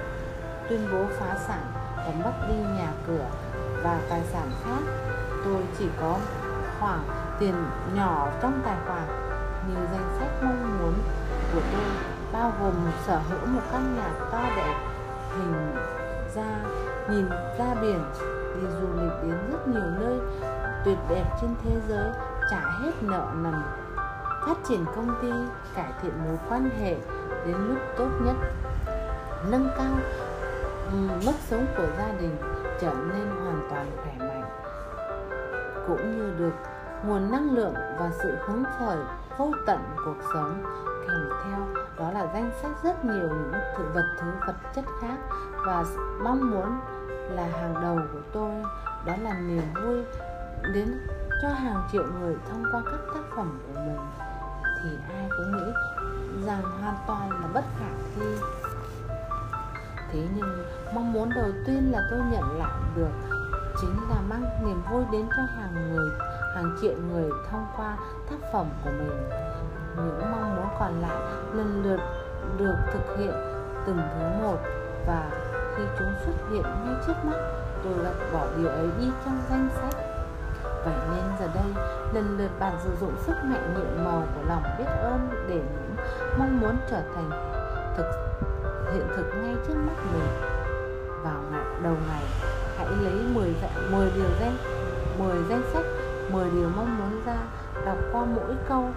tuyên bố phá sản và mất đi nhà cửa và tài sản khác. Tôi chỉ có khoảng tiền nhỏ trong tài khoản. Như danh sách mong muốn của tôi bao gồm sở hữu một căn nhà to đẹp, hình ra nhìn ra biển, đi du lịch đến rất nhiều nơi tuyệt đẹp trên thế giới trả hết nợ nần, phát triển công ty, cải thiện mối quan hệ đến lúc tốt nhất, nâng cao ừ, mức sống của gia đình trở nên hoàn toàn khỏe mạnh, cũng như được nguồn năng lượng và sự hứng khởi, vô tận cuộc sống. Kèm theo, đó là danh sách rất nhiều những thực vật, thứ vật chất khác và mong muốn là hàng đầu của tôi, đó là niềm vui đến cho hàng triệu người thông qua các tác phẩm của mình, thì ai cũng nghĩ rằng hoàn toàn là bất khả thi. Thế nhưng, mong muốn đầu tiên là tôi nhận lại được, chính là mang niềm vui đến cho hàng người, hàng triệu người thông qua tác phẩm của mình. Những mong muốn còn lại lần lượt được thực hiện từng thứ một, và khi chúng xuất hiện ngay trước mắt, tôi gạt bỏ điều ấy đi trong danh sách vậy nên giờ đây lần lượt bạn sử dụng sức mạnh nhiệm màu của lòng biết ơn để những mong muốn trở thành thực hiện thực ngay trước mắt mình. Vào ngày đầu ngày hãy lấy 10, 10 điều danh 10 danh sách 10 điều mong muốn ra đọc qua mỗi câu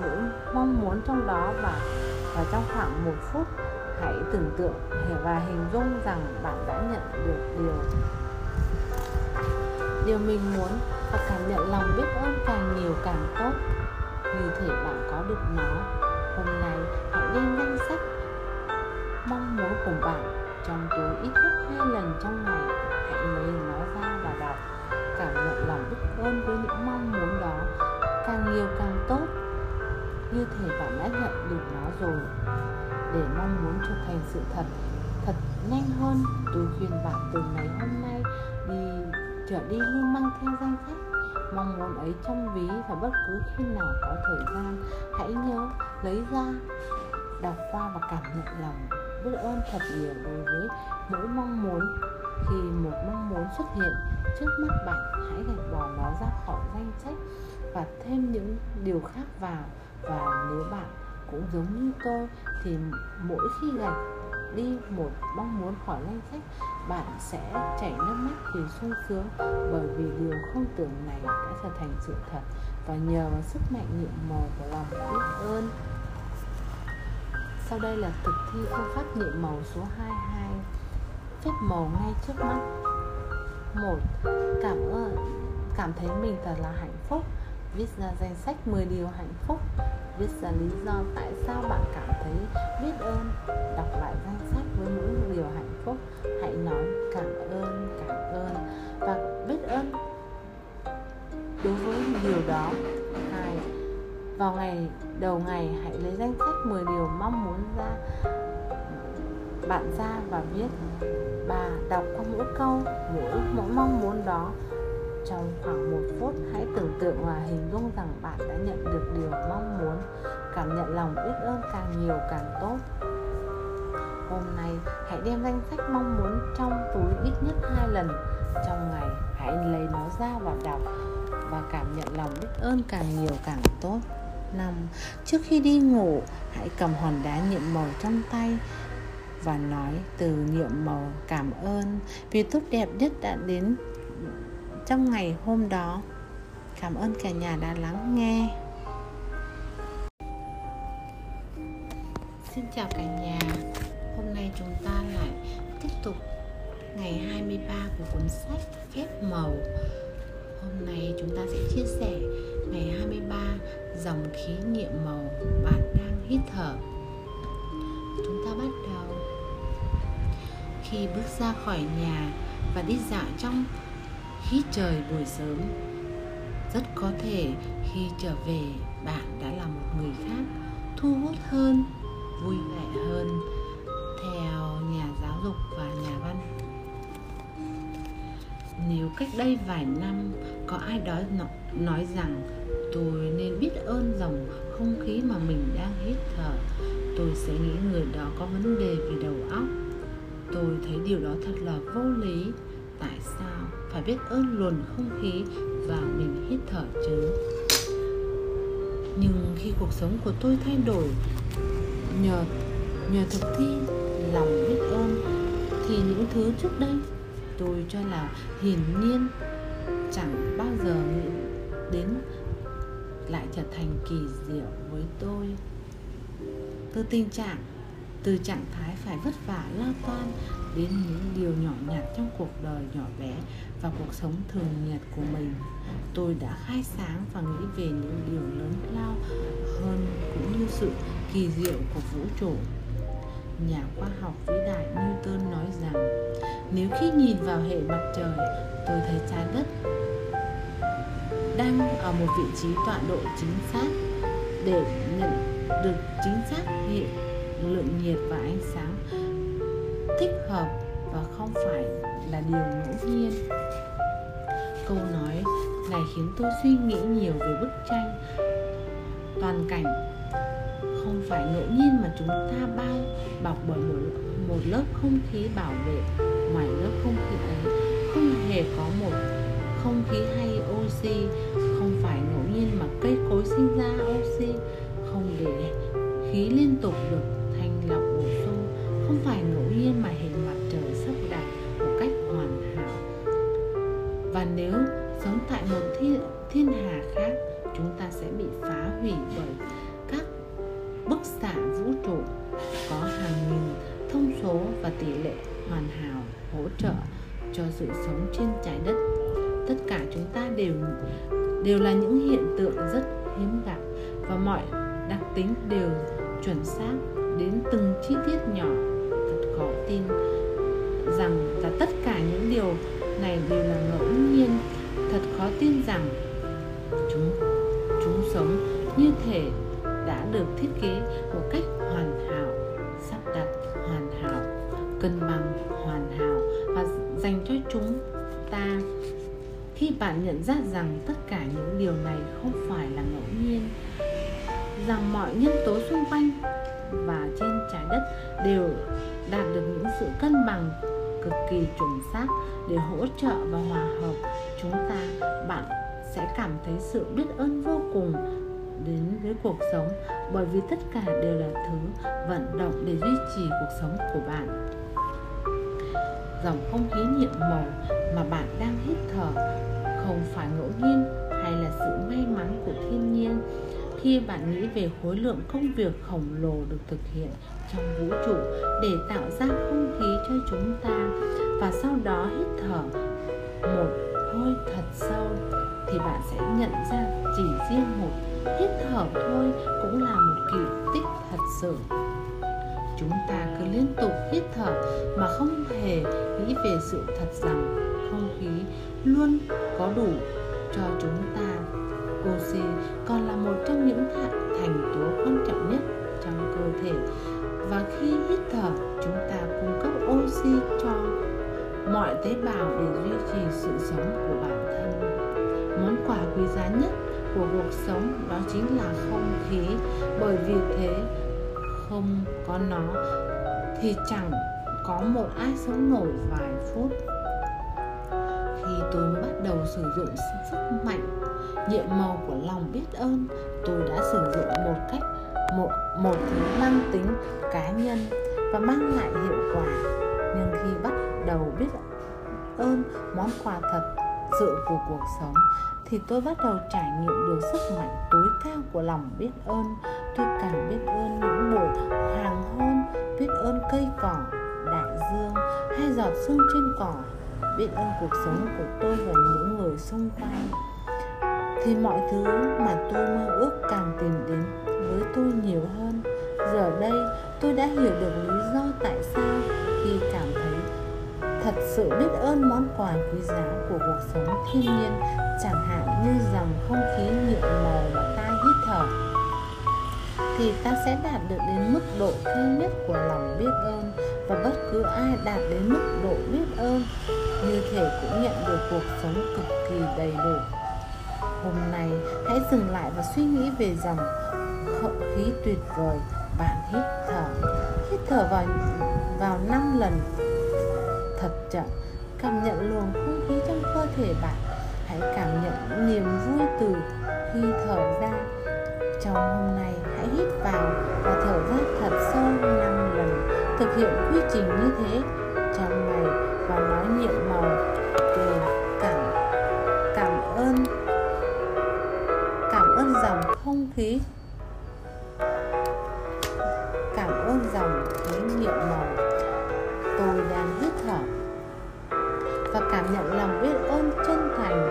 mỗi mong muốn trong đó và và trong khoảng một phút hãy tưởng tượng và hình dung rằng bạn đã nhận được điều điều mình muốn và cảm nhận lòng biết ơn càng nhiều càng tốt. Như thể bạn có được nó, hôm nay hãy đem danh sách mong muốn của bạn. Trong túi ít nhất hai lần trong ngày, hãy lấy nó ra và đọc. Cảm nhận lòng biết ơn với những mong muốn đó càng nhiều càng tốt. Như thể bạn đã nhận được nó rồi. Để mong muốn trở thành sự thật thật nhanh hơn, tôi khuyên bạn từ ngày hôm nay đi, trở đi luôn mang theo danh sách mong muốn ấy trong ví và bất cứ khi nào có thời gian, hãy nhớ lấy ra, đọc qua và cảm nhận lòng biết ơn thật nhiều đối với mỗi mong muốn. Khi một mong muốn xuất hiện trước mắt bạn, hãy gạch bỏ nó ra khỏi danh sách và thêm những điều khác vào. Và nếu bạn cũng giống như tôi, thì mỗi khi gạch đi một mong muốn khỏi danh sách, bạn sẽ chảy nước mắt vì sung sướng bởi vì điều không tưởng này đã trở thành sự thật. Và nhờ vào sức mạnh nhiệm màu của lòng biết ơn. Sau đây là thực thi phương pháp nhiệm màu số 22 Phép màu ngay trước mắt. Một, Cảm ơn. Cảm thấy mình thật là hạnh phúc. Viết ra danh sách 10 điều hạnh phúc. Viết ra lý do tại sao bạn cảm thấy biết ơn. Đọc lại danh sách với mỗi điều hạnh phúc Hãy nói cảm ơn, cảm ơn Và biết ơn. Đối với điều đó hai vào ngày đầu ngày hãy lấy danh sách 10 điều mong muốn ra bạn ra và viết bà đọc qua mỗi câu mỗi mỗi mong muốn đó trong khoảng một phút, hãy tưởng tượng và hình dung rằng bạn đã nhận được điều mong muốn, cảm nhận lòng biết ơn càng nhiều càng tốt. Hôm nay, hãy đem danh sách mong muốn trong túi ít nhất hai lần. Trong ngày, hãy lấy nó ra và đọc và cảm nhận lòng biết ơn càng nhiều càng tốt. Năm, trước khi đi ngủ, hãy cầm hòn đá nhiệm màu trong tay và nói từ nhiệm màu cảm ơn. Vì tốt đẹp nhất đã đến trong ngày hôm đó. Cảm ơn cả nhà đã lắng nghe. Xin chào cả nhà. Hôm nay chúng ta lại tiếp tục ngày 23 của cuốn sách Phép màu. Hôm nay chúng ta sẽ chia sẻ ngày 23 dòng khí nhiệm màu bạn đang hít thở. Chúng ta bắt đầu. Khi bước ra khỏi nhà và đi dạo trong khí trời buổi sớm. Rất có thể khi trở về, bạn đã là một người khác, thu hút hơn, vui vẻ hơn theo nhà giáo dục và nhà văn. Nếu cách đây vài năm, có ai đó nói rằng, tôi nên biết ơn dòng không khí mà mình đang hít thở. Tôi sẽ nghĩ người đó có vấn đề về đầu óc. Tôi thấy điều đó thật là vô lý. Tại sao phải biết ơn luồn không khí và mình hít thở chứ. Nhưng khi cuộc sống của tôi thay đổi, nhờ nhờ thực thi lòng biết ơn, thì những thứ trước đây tôi cho là hiển nhiên chẳng bao giờ nghĩ đến lại trở thành kỳ diệu với tôi. Từ tình trạng từ trạng thái phải vất vả, lo toan đến những điều nhỏ nhặt trong cuộc đời nhỏ bé và cuộc sống thường nhật của mình. Tôi đã khai sáng và nghĩ về những điều lớn lao hơn cũng như sự kỳ diệu của vũ trụ. Nhà khoa học vĩ đại Newton nói rằng, nếu khi nhìn vào hệ mặt trời, tôi thấy trái đất đang ở một vị trí tọa độ chính xác để nhận được chính xác hệ lượng nhiệt và ánh sáng thích hợp và không phải là điều ngẫu nhiên. Câu nói này khiến tôi suy nghĩ nhiều về bức tranh. Toàn cảnh không phải ngẫu nhiên mà chúng ta bao bọc bởi một, một lớp không khí bảo vệ ngoài lớp không khí ấy. Không hề có một không khí hay oxy không phải ngẫu nhiên mà cây cối sinh ra oxy. Không để khí liên tục được bị phá hủy bởi các bức xạ vũ trụ, có hàng nghìn thông số và tỷ lệ hoàn hảo hỗ trợ cho sự sống trên trái đất. Tất cả chúng ta đều đều là những hiện tượng rất hiếm gặp và mọi đặc tính đều chuẩn xác đến từng chi tiết nhỏ. Thật khó tin rằng là tất cả những điều này đều là ngẫu nhiên. Thật khó tin rằng thể đã được thiết kế một cách hoàn hảo, sắp đặt hoàn hảo, cân bằng hoàn hảo và dành cho chúng ta. Khi bạn nhận ra rằng tất cả những điều này không phải là ngẫu nhiên, rằng mọi nhân tố xung quanh và trên trái đất đều đạt được những sự cân bằng cực kỳ chuẩn xác để hỗ trợ và hòa hợp chúng ta, bạn sẽ cảm thấy sự biết ơn vô cùng đến với cuộc sống, bởi vì tất cả đều là thứ vận động để duy trì cuộc sống của bạn. Dòng không khí nhiệm màu mà bạn đang hít thở không phải ngẫu nhiên hay là sự may mắn của thiên nhiên. Khi bạn nghĩ về khối lượng công việc khổng lồ được thực hiện trong vũ trụ để tạo ra không khí cho chúng ta và sau đó hít thở một hơi thật sâu, thì bạn sẽ nhận ra chỉ riêng một hít thở thôi cũng là một kỳ tích thật sự. Chúng ta cứ liên tục hít thở mà không hề nghĩ về sự thật rằng không khí luôn có đủ cho chúng ta. Oxy còn là một trong những thành tố quan trọng nhất trong cơ thể. Và khi hít thở, chúng ta cung cấp oxy cho mọi tế bào để duy trì sự sống của bản thân. Món quà quý giá nhất của cuộc sống, đó chính là không khí. Bởi vì thế, không có nó thì chẳng có một ai sống nổi vài phút. Khi tôi mới bắt đầu sử dụng sức mạnh, nhiệm màu của lòng biết ơn, tôi đã sử dụng một cách một một thứ mang tính cá nhân và mang lại hiệu quả. Nhưng khi bắt đầu biết ơn, món quà thật sự của cuộc sống, thì tôi bắt đầu trải nghiệm được sức mạnh tối cao của lòng biết ơn. Tôi càng biết ơn những buổi hoàng hôn biết ơn cây cỏ, đại dương, hay giọt sương trên cỏ. Biết ơn cuộc sống của tôi và những người xung quanh. Thì mọi thứ mà tôi mơ ước càng tìm đến với tôi nhiều hơn. Giờ đây, tôi đã hiểu được lý do tại sao thật sự biết ơn món quà quý giá của cuộc sống thiên nhiên, chẳng hạn như dòng không khí nhiệm màu mà ta hít thở, thì ta sẽ đạt được đến mức độ cao nhất của lòng biết ơn và bất cứ ai đạt đến mức độ biết ơn, như thể cũng nhận được cuộc sống cực kỳ đầy đủ. Hôm nay, hãy dừng lại và suy nghĩ về dòng không khí tuyệt vời, bạn hít thở. Hít thở vào vào năm lần thật chậm cảm nhận luồng không khí trong cơ thể bạn. Hãy cảm nhận niềm vui từ khi thở ra. Trong hôm nay, hãy hít vào và thở ra thật sâu năm lần. Thực hiện quy trình như thế trong ngày và nói niệm màu về cảm cảm ơn cảm ơn dòng không khí. Cảm ơn dòng khí niệm màu. Nhận lòng biết ơn chân thành,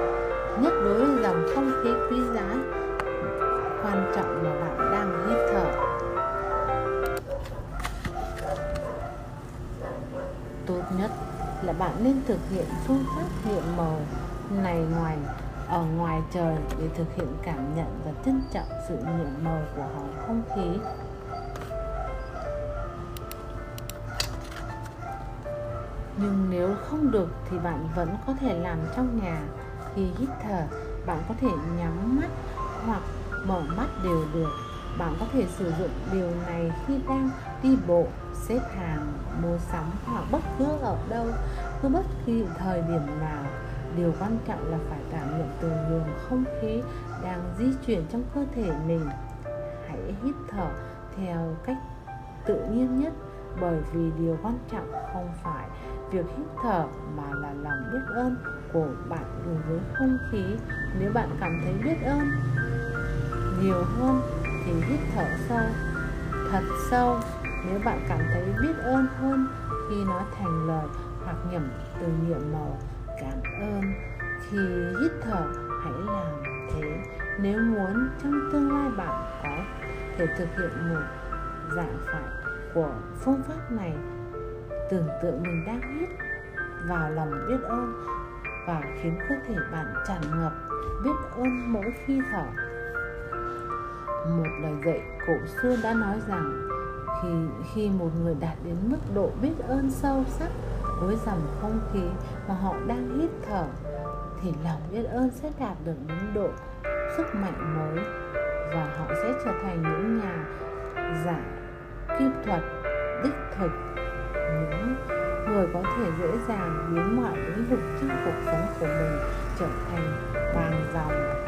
nhất đối với dòng không khí quý giá, quan trọng mà bạn đang hít thở. Tốt nhất là bạn nên thực hiện phương pháp niệm màu này ngoài, ở ngoài trời để thực hiện cảm nhận và trân trọng sự nhiệm màu của hòn không khí. Nhưng nếu không được thì bạn vẫn có thể làm trong nhà. Khi hít thở, bạn có thể nhắm mắt hoặc mở mắt đều được. Bạn có thể sử dụng điều này khi đang đi bộ, xếp hàng, mua sắm hoặc bất cứ ở đâu. Cứ bất kỳ thời điểm nào, điều quan trọng là phải cảm nhận từ luồng không khí đang di chuyển trong cơ thể mình. Hãy hít thở theo cách tự nhiên nhất bởi vì điều quan trọng không phải việc hít thở mà là lòng biết ơn của bạn đối với không khí, nếu bạn cảm thấy biết ơn nhiều hơn thì hít thở sâu, thật sâu. Nếu bạn cảm thấy biết ơn hơn khi nói thành lời hoặc nhẩm từ niệm màu cảm ơn khi hít thở hãy làm thế. Nếu muốn trong tương lai bạn có thể thực hiện một dạng phải của phương pháp này, tưởng tượng mình đang hít vào lòng biết ơn và khiến cơ thể bạn tràn ngập biết ơn mỗi khi thở. Một lời dạy cổ xưa đã nói rằng, khi khi một người đạt đến mức độ biết ơn sâu sắc với dòng không khí mà họ đang hít thở, thì lòng biết ơn sẽ đạt được đến độ sức mạnh mới và họ sẽ trở thành những nhà giả kim thuật đích thực, những người có thể dễ dàng biến mọi lĩnh vực trong cuộc sống của mình trở thành vàng dòng.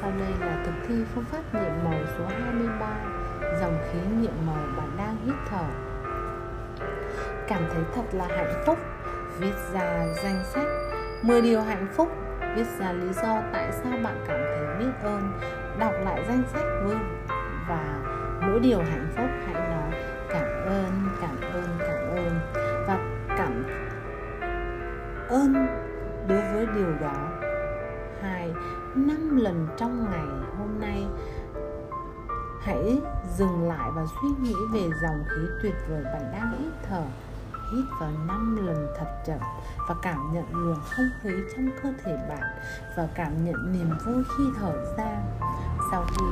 Sau đây là thực thi phương pháp nhiệm màu số 23 dòng khí nhiệm màu bạn đang hít thở. Cảm thấy thật là hạnh phúc, viết ra danh sách 10 điều hạnh phúc, viết ra lý do tại sao bạn cảm thấy biết ơn, đọc lại danh sách với mỗi điều hạnh phúc hãy nói, cảm ơn cảm ơn cảm ơn. Và cảm ơn đối với điều đó. Hai, năm lần trong ngày hôm nay, hãy dừng lại và suy nghĩ về dòng khí tuyệt vời bạn đang hít thở. Hít vào 5 lần thật chậm và cảm nhận luồng không khí trong cơ thể bạn và cảm nhận niềm vui khi thở ra. Sau khi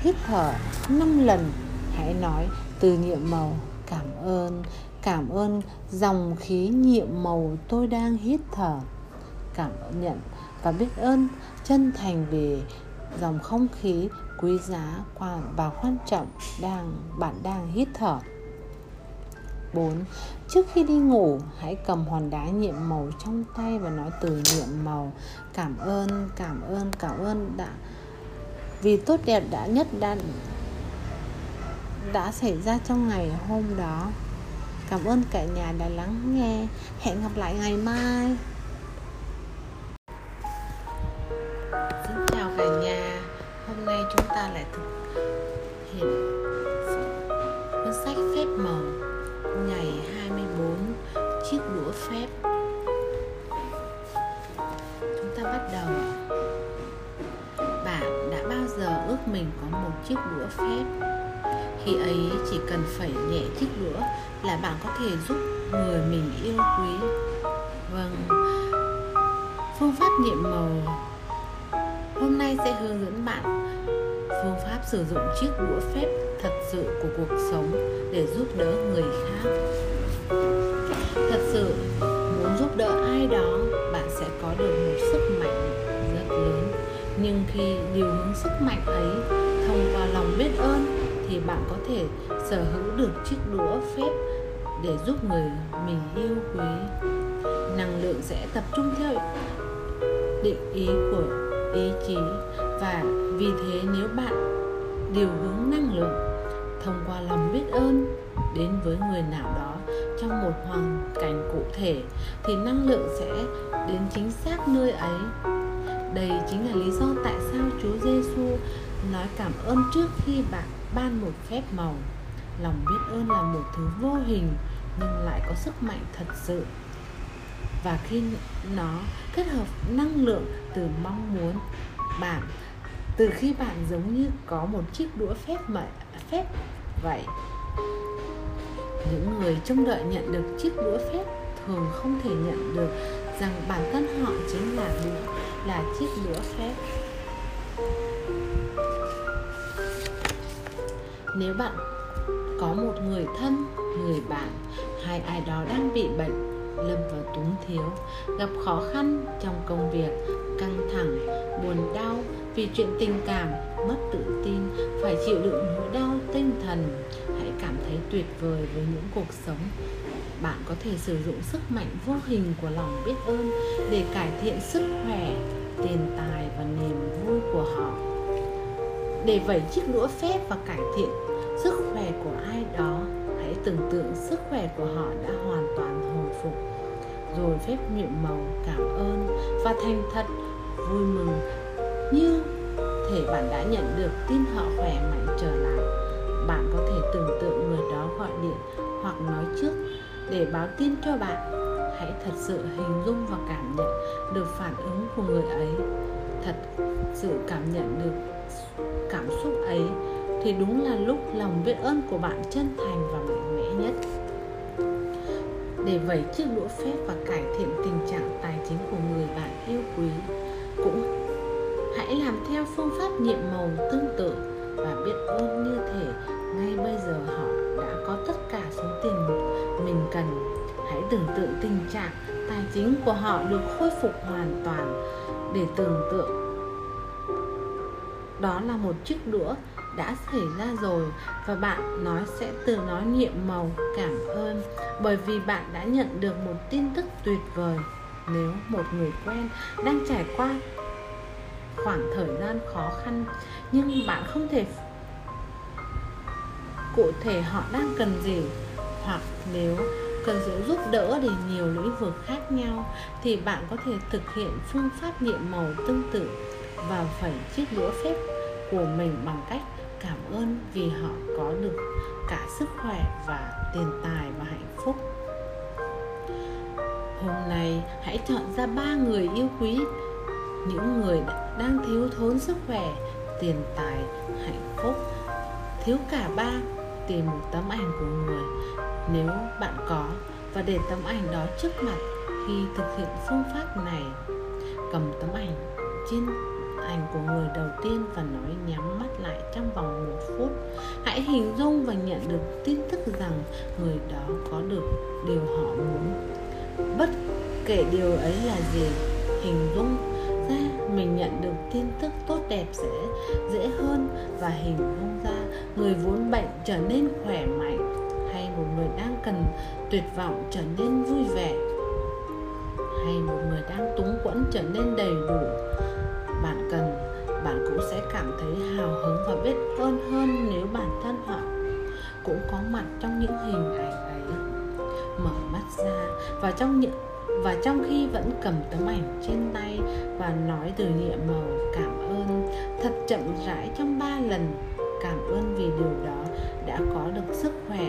hít thở 5 lần hãy nói từ nhiệm màu cảm ơn cảm ơn dòng khí nhiệm màu tôi đang hít thở cảm nhận và biết ơn chân thành về dòng không khí quý giá và quan trọng đang bạn đang hít thở 4. Trước khi đi ngủ, hãy cầm hòn đá nhiệm màu trong tay và nói từ nhiệm màu Cảm ơn, cảm ơn, cảm ơn đã vì tốt đẹp đã nhất đã đã xảy ra trong ngày hôm đó. Cảm ơn cả nhà đã lắng nghe. Hẹn gặp lại ngày mai. Cần phải nhẹ chiếc đũa là bạn có thể giúp người mình yêu quý. Vâng. Phương pháp nhiệm màu hôm nay sẽ hướng dẫn bạn phương pháp sử dụng chiếc đũa phép thật sự của cuộc sống để giúp đỡ người khác. Thật sự, muốn giúp đỡ ai đó, bạn sẽ có được một sức mạnh rất lớn. Nhưng khi điều hướng sức mạnh ấy thông qua lòng biết ơn thì bạn có thể sở hữu được chiếc đũa phép để giúp người mình yêu quý. Năng lượng sẽ tập trung theo định ý của ý chí và vì thế nếu bạn điều hướng năng lượng thông qua lòng biết ơn đến với người nào đó trong một hoàn cảnh cụ thể thì năng lượng sẽ đến chính xác nơi ấy. Đây chính là lý do tại sao Chúa Giêsu nói cảm ơn trước khi bạn ban một phép màu. Lòng biết ơn là một thứ vô hình, nhưng lại có sức mạnh thật sự. Và khi nó kết hợp năng lượng từ mong muốn bạn, từ khi bạn giống như có một chiếc đũa phép mệnh phép vậy, những người trông đợi nhận được chiếc đũa phép thường không thể nhận được rằng bản thân họ chính là đũa, là chiếc đũa phép. Nếu bạn có một người thân, người bạn hay ai đó đang bị bệnh, lâm vào túng thiếu, gặp khó khăn trong công việc, căng thẳng, buồn đau vì chuyện tình cảm, mất tự tin, phải chịu đựng nỗi đau tinh thần, hãy cảm thấy tuyệt vời với những cuộc sống. Bạn có thể sử dụng sức mạnh vô hình của lòng biết ơn để cải thiện sức khỏe, tiền tài và niềm vui của họ để vẩy chiếc đũa phép và cải thiện sức khỏe của ai đó. Hãy tưởng tượng sức khỏe của họ đã hoàn toàn hồi phục. Rồi phép nhuộm màu, cảm ơn và thành thật, vui mừng. Như thể bạn đã nhận được tin họ khỏe mạnh trở lại. Bạn có thể tưởng tượng người đó gọi điện hoặc nói trước để báo tin cho bạn. Hãy thật sự hình dung và cảm nhận được phản ứng của người ấy. Thật sự cảm nhận được cảm xúc ấy, thì đúng là lúc lòng biết ơn của bạn chân thành và mạnh mẽ nhất. Để vẩy chiếc đũa phép và cải thiện tình trạng tài chính của người bạn yêu quý, cũng hãy làm theo phương pháp nhiệm màu tương tự và biết ơn như thể ngay bây giờ họ đã có tất cả số tiền mình cần. Hãy tưởng tượng tình trạng tài chính của họ được khôi phục hoàn toàn để tưởng tượng đó là một chiếc đũa đã xảy ra rồi và bạn nói sẽ từ nói nhiệm màu cảm ơn bởi vì bạn đã nhận được một tin tức tuyệt vời. Nếu một người quen đang trải qua khoảng thời gian khó khăn nhưng bạn không thể cụ thể họ đang cần gì, hoặc nếu cần sự giúp đỡ để nhiều lĩnh vực khác nhau, thì bạn có thể thực hiện phương pháp nhiệm màu tương tự và phẩy chiếc đũa phép của mình bằng cách cảm ơn vì họ có được cả sức khỏe và tiền tài và hạnh phúc. Hôm nay, hãy chọn ra ba người yêu quý, những người đang thiếu thốn sức khỏe, tiền tài, hạnh phúc, thiếu cả ba, tìm một tấm ảnh của người nếu bạn có và để tấm ảnh đó trước mặt khi thực hiện phương pháp này. Cầm tấm ảnh trên ảnh của người đầu tiên và nói nhắm mắt lại trong vòng một phút. Hãy hình dung và nhận được tin tức rằng người đó có được điều họ muốn. Bất kể điều ấy là gì, hình dung ra mình nhận được tin tức tốt đẹp sẽ dễ hơn và hình dung ra người vốn bệnh trở nên khỏe mạnh hay một người đang cần tuyệt vọng trở nên vui vẻ hay một người đang túng quẫn trở nên đầy đủ bạn cần, bạn cũng sẽ cảm thấy hào hứng và biết ơn hơn nếu bản thân họ cũng có mặt trong những hình ảnh ấy. Mở mắt ra và trong những, và trong khi vẫn cầm tấm ảnh trên tay và nói từ niệm màu cảm ơn, thật chậm rãi trong ba lần cảm ơn vì điều đó đã có được sức khỏe,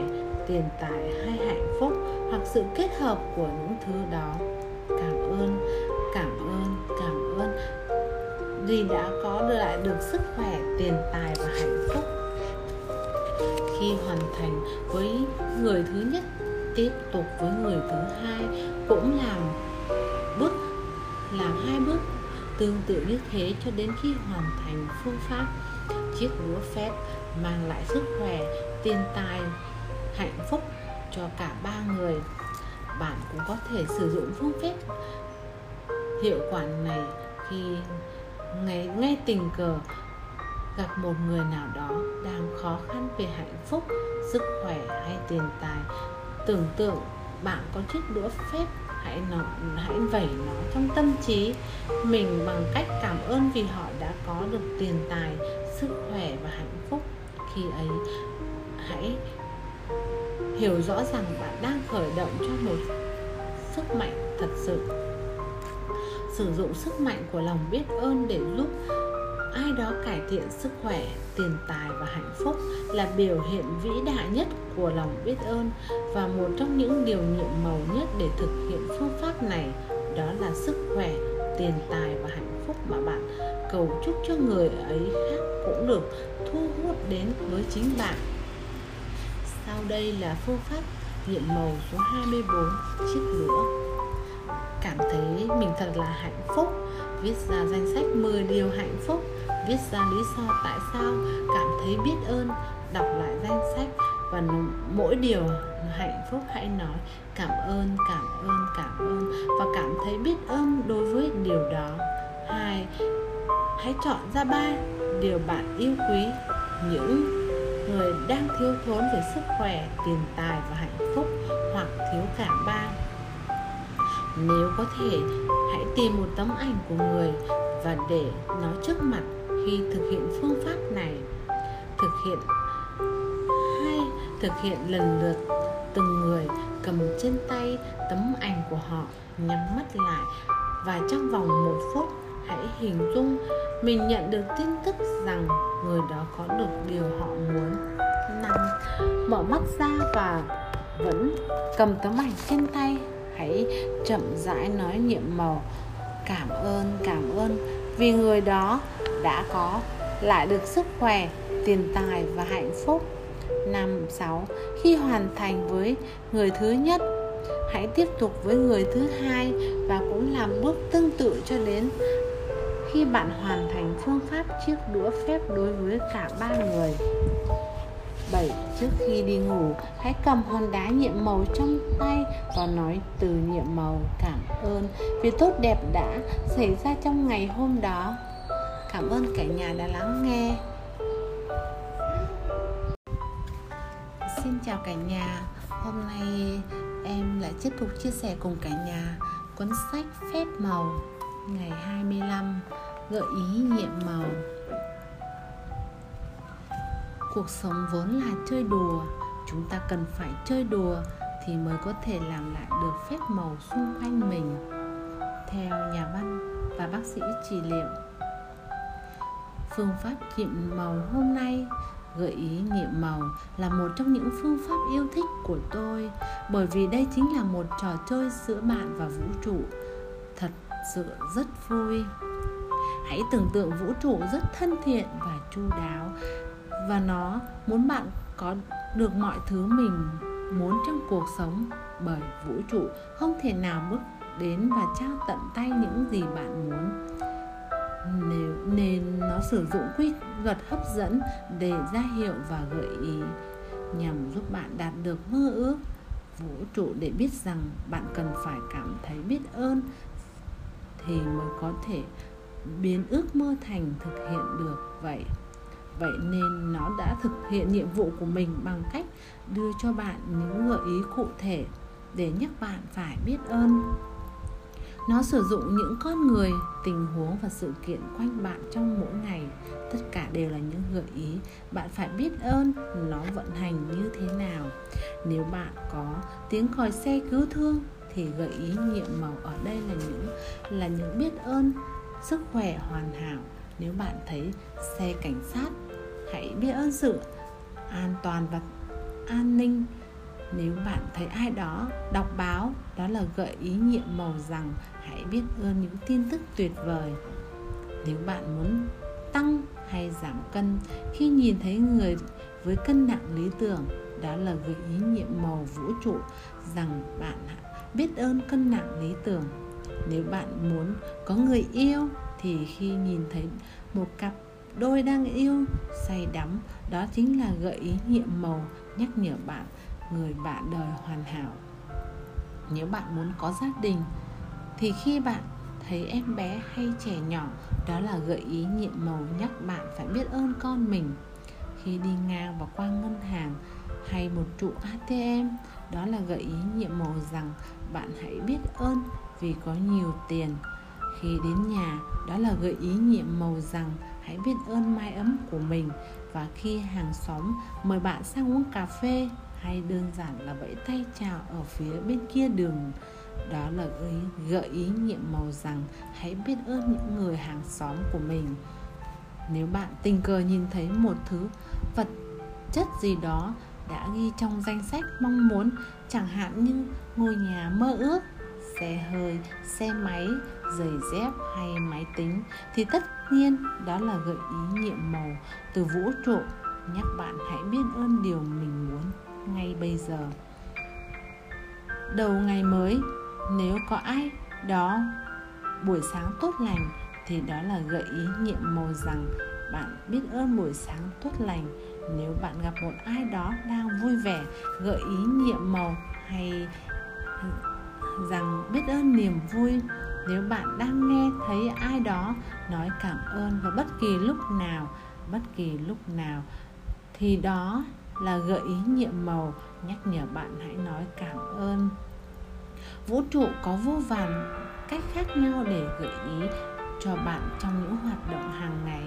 tiền tài hay hạnh phúc hoặc sự kết hợp của những thứ đó. Cảm ơn cảm ơn vì đã có lại được sức khỏe, tiền tài và hạnh phúc. Khi hoàn thành với người thứ nhất, tiếp tục với người thứ hai, cũng làm bước, làm hai bước tương tự như thế cho đến khi hoàn thành phương pháp. Chiếc búa phép mang lại sức khỏe, tiền tài, hạnh phúc cho cả ba người. Bạn cũng có thể sử dụng phương pháp hiệu quả này khi ngay, ngay tình cờ gặp một người nào đó đang khó khăn về hạnh phúc sức khỏe hay tiền tài. Tưởng tượng bạn có chiếc đũa phép hãy nó hãy vẩy nó trong tâm trí. Mình bằng cách cảm ơn vì họ đã có được tiền tài sức khỏe và hạnh phúc. Khi ấy hãy hiểu rõ rằng bạn đang khởi động cho một sức mạnh thật sự sử dụng sức mạnh của lòng biết ơn để giúp ai đó cải thiện sức khỏe, tiền tài và hạnh phúc là biểu hiện vĩ đại nhất của lòng biết ơn và một trong những điều nhiệm màu nhất để thực hiện phương pháp này, đó là sức khỏe, tiền tài và hạnh phúc mà bạn cầu chúc cho người ấy khác cũng được thu hút đến với chính bạn. Sau đây là phương pháp nhiệm màu số 24 chiếc lửa cảm thấy mình thật là hạnh phúc, viết ra danh sách 10 điều hạnh phúc, viết ra lý do tại sao cảm thấy biết ơn, đọc lại danh sách và mỗi điều hạnh phúc hãy nói cảm ơn cảm ơn cảm ơn và cảm thấy biết ơn đối với điều đó. Hai, hãy chọn ra ba điều bạn yêu quý. Những người đang thiếu thốn về sức khỏe, tiền tài và hạnh phúc hoặc thiếu cả ba nếu có thể, hãy tìm một tấm ảnh của người và để nó trước mặt khi thực hiện phương pháp này. Thực hiện. Hay thực hiện lần lượt. Từng người cầm trên tay tấm ảnh của họ, nhắm mắt lại và trong vòng một phút, hãy hình dung mình nhận được tin tức rằng người đó có được điều họ muốn. Năm, mở mắt ra và vẫn cầm tấm ảnh trên tay chậm rãi nói nhiệm màu, cảm ơn cảm ơn, vì người đó đã có, lại được sức khỏe, tiền tài và hạnh phúc. Năm sáu, khi hoàn thành với người thứ nhất, hãy tiếp tục với người thứ hai và cũng làm bước tương tự cho đến khi bạn hoàn thành phương pháp chiếc đũa phép đối với cả ba người. 7. Trước khi đi ngủ, hãy cầm hòn đá nhiệm màu trong tay và nói từ nhiệm màu cảm ơn vì tốt đẹp đã xảy ra trong ngày hôm đó. Cảm ơn cả nhà đã lắng nghe. Xin chào cả nhà. Hôm nay em lại tiếp tục chia sẻ cùng cả nhà cuốn sách Phép màu ngày 25 gợi ý nhiệm màu cuộc sống vốn là chơi đùa. Chúng ta cần phải chơi đùa thì mới có thể làm lại được phép màu xung quanh mình. Theo nhà văn và bác sĩ trị liệu, phương pháp nghiệm màu hôm nay gợi ý nghiệm màu là một trong những phương pháp yêu thích của tôi, bởi vì đây chính là một trò chơi giữa bạn và vũ trụ. Thật sự rất vui. Hãy tưởng tượng vũ trụ rất thân thiện và chu đáo và nó muốn bạn có được mọi thứ mình muốn trong cuộc sống. Bởi vũ trụ không thể nào bước đến và trao tận tay những gì bạn muốn. Nếu, nên nó sử dụng quy luật hấp dẫn để ra hiệu và gợi ý nhằm giúp bạn đạt được mơ ước. Vũ trụ để biết rằng bạn cần phải cảm thấy biết ơn thì mới có thể biến ước mơ thành thực hiện được. Vậy vậy nên nó đã thực hiện nhiệm vụ của mình bằng cách đưa cho bạn những gợi ý cụ thể để nhắc bạn phải biết ơn. Nó sử dụng những con người, tình huống và sự kiện quanh bạn trong mỗi ngày. Tất cả đều là những gợi ý. Bạn phải biết ơn nó vận hành như thế nào. Nếu bạn có tiếng còi xe cứu thương, thì gợi ý nhiệm màu ở đây là những là những biết ơn, sức khỏe hoàn hảo. Nếu bạn thấy xe cảnh sát hãy biết ơn sự an toàn và an ninh. Nếu bạn thấy ai đó đọc báo, đó là gợi ý nhiệm màu rằng hãy biết ơn những tin tức tuyệt vời. Nếu bạn muốn tăng hay giảm cân, khi nhìn thấy người với cân nặng lý tưởng, đó là gợi ý nhiệm màu vũ trụ rằng bạn biết ơn cân nặng lý tưởng. Nếu bạn muốn có người yêu, thì khi nhìn thấy một cặp đôi đang yêu say đắm, đó chính là gợi ý nhiệm màu, nhắc nhở bạn, người bạn đời hoàn hảo. Nếu bạn muốn có gia đình, thì khi bạn thấy em bé hay trẻ nhỏ, đó là gợi ý nhiệm màu nhắc bạn phải biết ơn con mình. Khi đi ngang và qua ngân hàng hay một trụ ATM đó là gợi ý nhiệm màu rằng bạn hãy biết ơn vì có nhiều tiền. Khi đến nhà, đó là gợi ý nhiệm màu rằng hãy biết ơn mái ấm của mình. Và khi hàng xóm mời bạn sang uống cà phê hay đơn giản là vẫy tay chào ở phía bên kia đường. Đó là ý, gợi ý nhiệm màu rằng hãy biết ơn những người hàng xóm của mình. Nếu bạn tình cờ nhìn thấy một thứ vật chất gì đó đã ghi trong danh sách mong muốn chẳng hạn như ngôi nhà mơ ước xe hơi, xe máy, giày dép hay máy tính thì tất nhiên đó là gợi ý nhiệm màu từ vũ trụ. Nhắc bạn hãy biết ơn điều mình muốn ngay bây giờ. Đầu ngày mới, nếu có ai đó buổi sáng tốt lành thì đó là gợi ý nhiệm màu rằng bạn biết ơn buổi sáng tốt lành. Nếu bạn gặp một ai đó đang vui vẻ, gợi ý nhiệm màu hay rằng biết ơn niềm vui. Nếu bạn đang nghe thấy ai đó nói cảm ơn vào bất kỳ lúc nào, bất kỳ lúc nào, thì đó là gợi ý nhiệm màu. Nhắc nhở bạn hãy nói cảm ơn. Vũ trụ có vô vàn cách khác nhau để gợi ý cho bạn trong những hoạt động hàng ngày.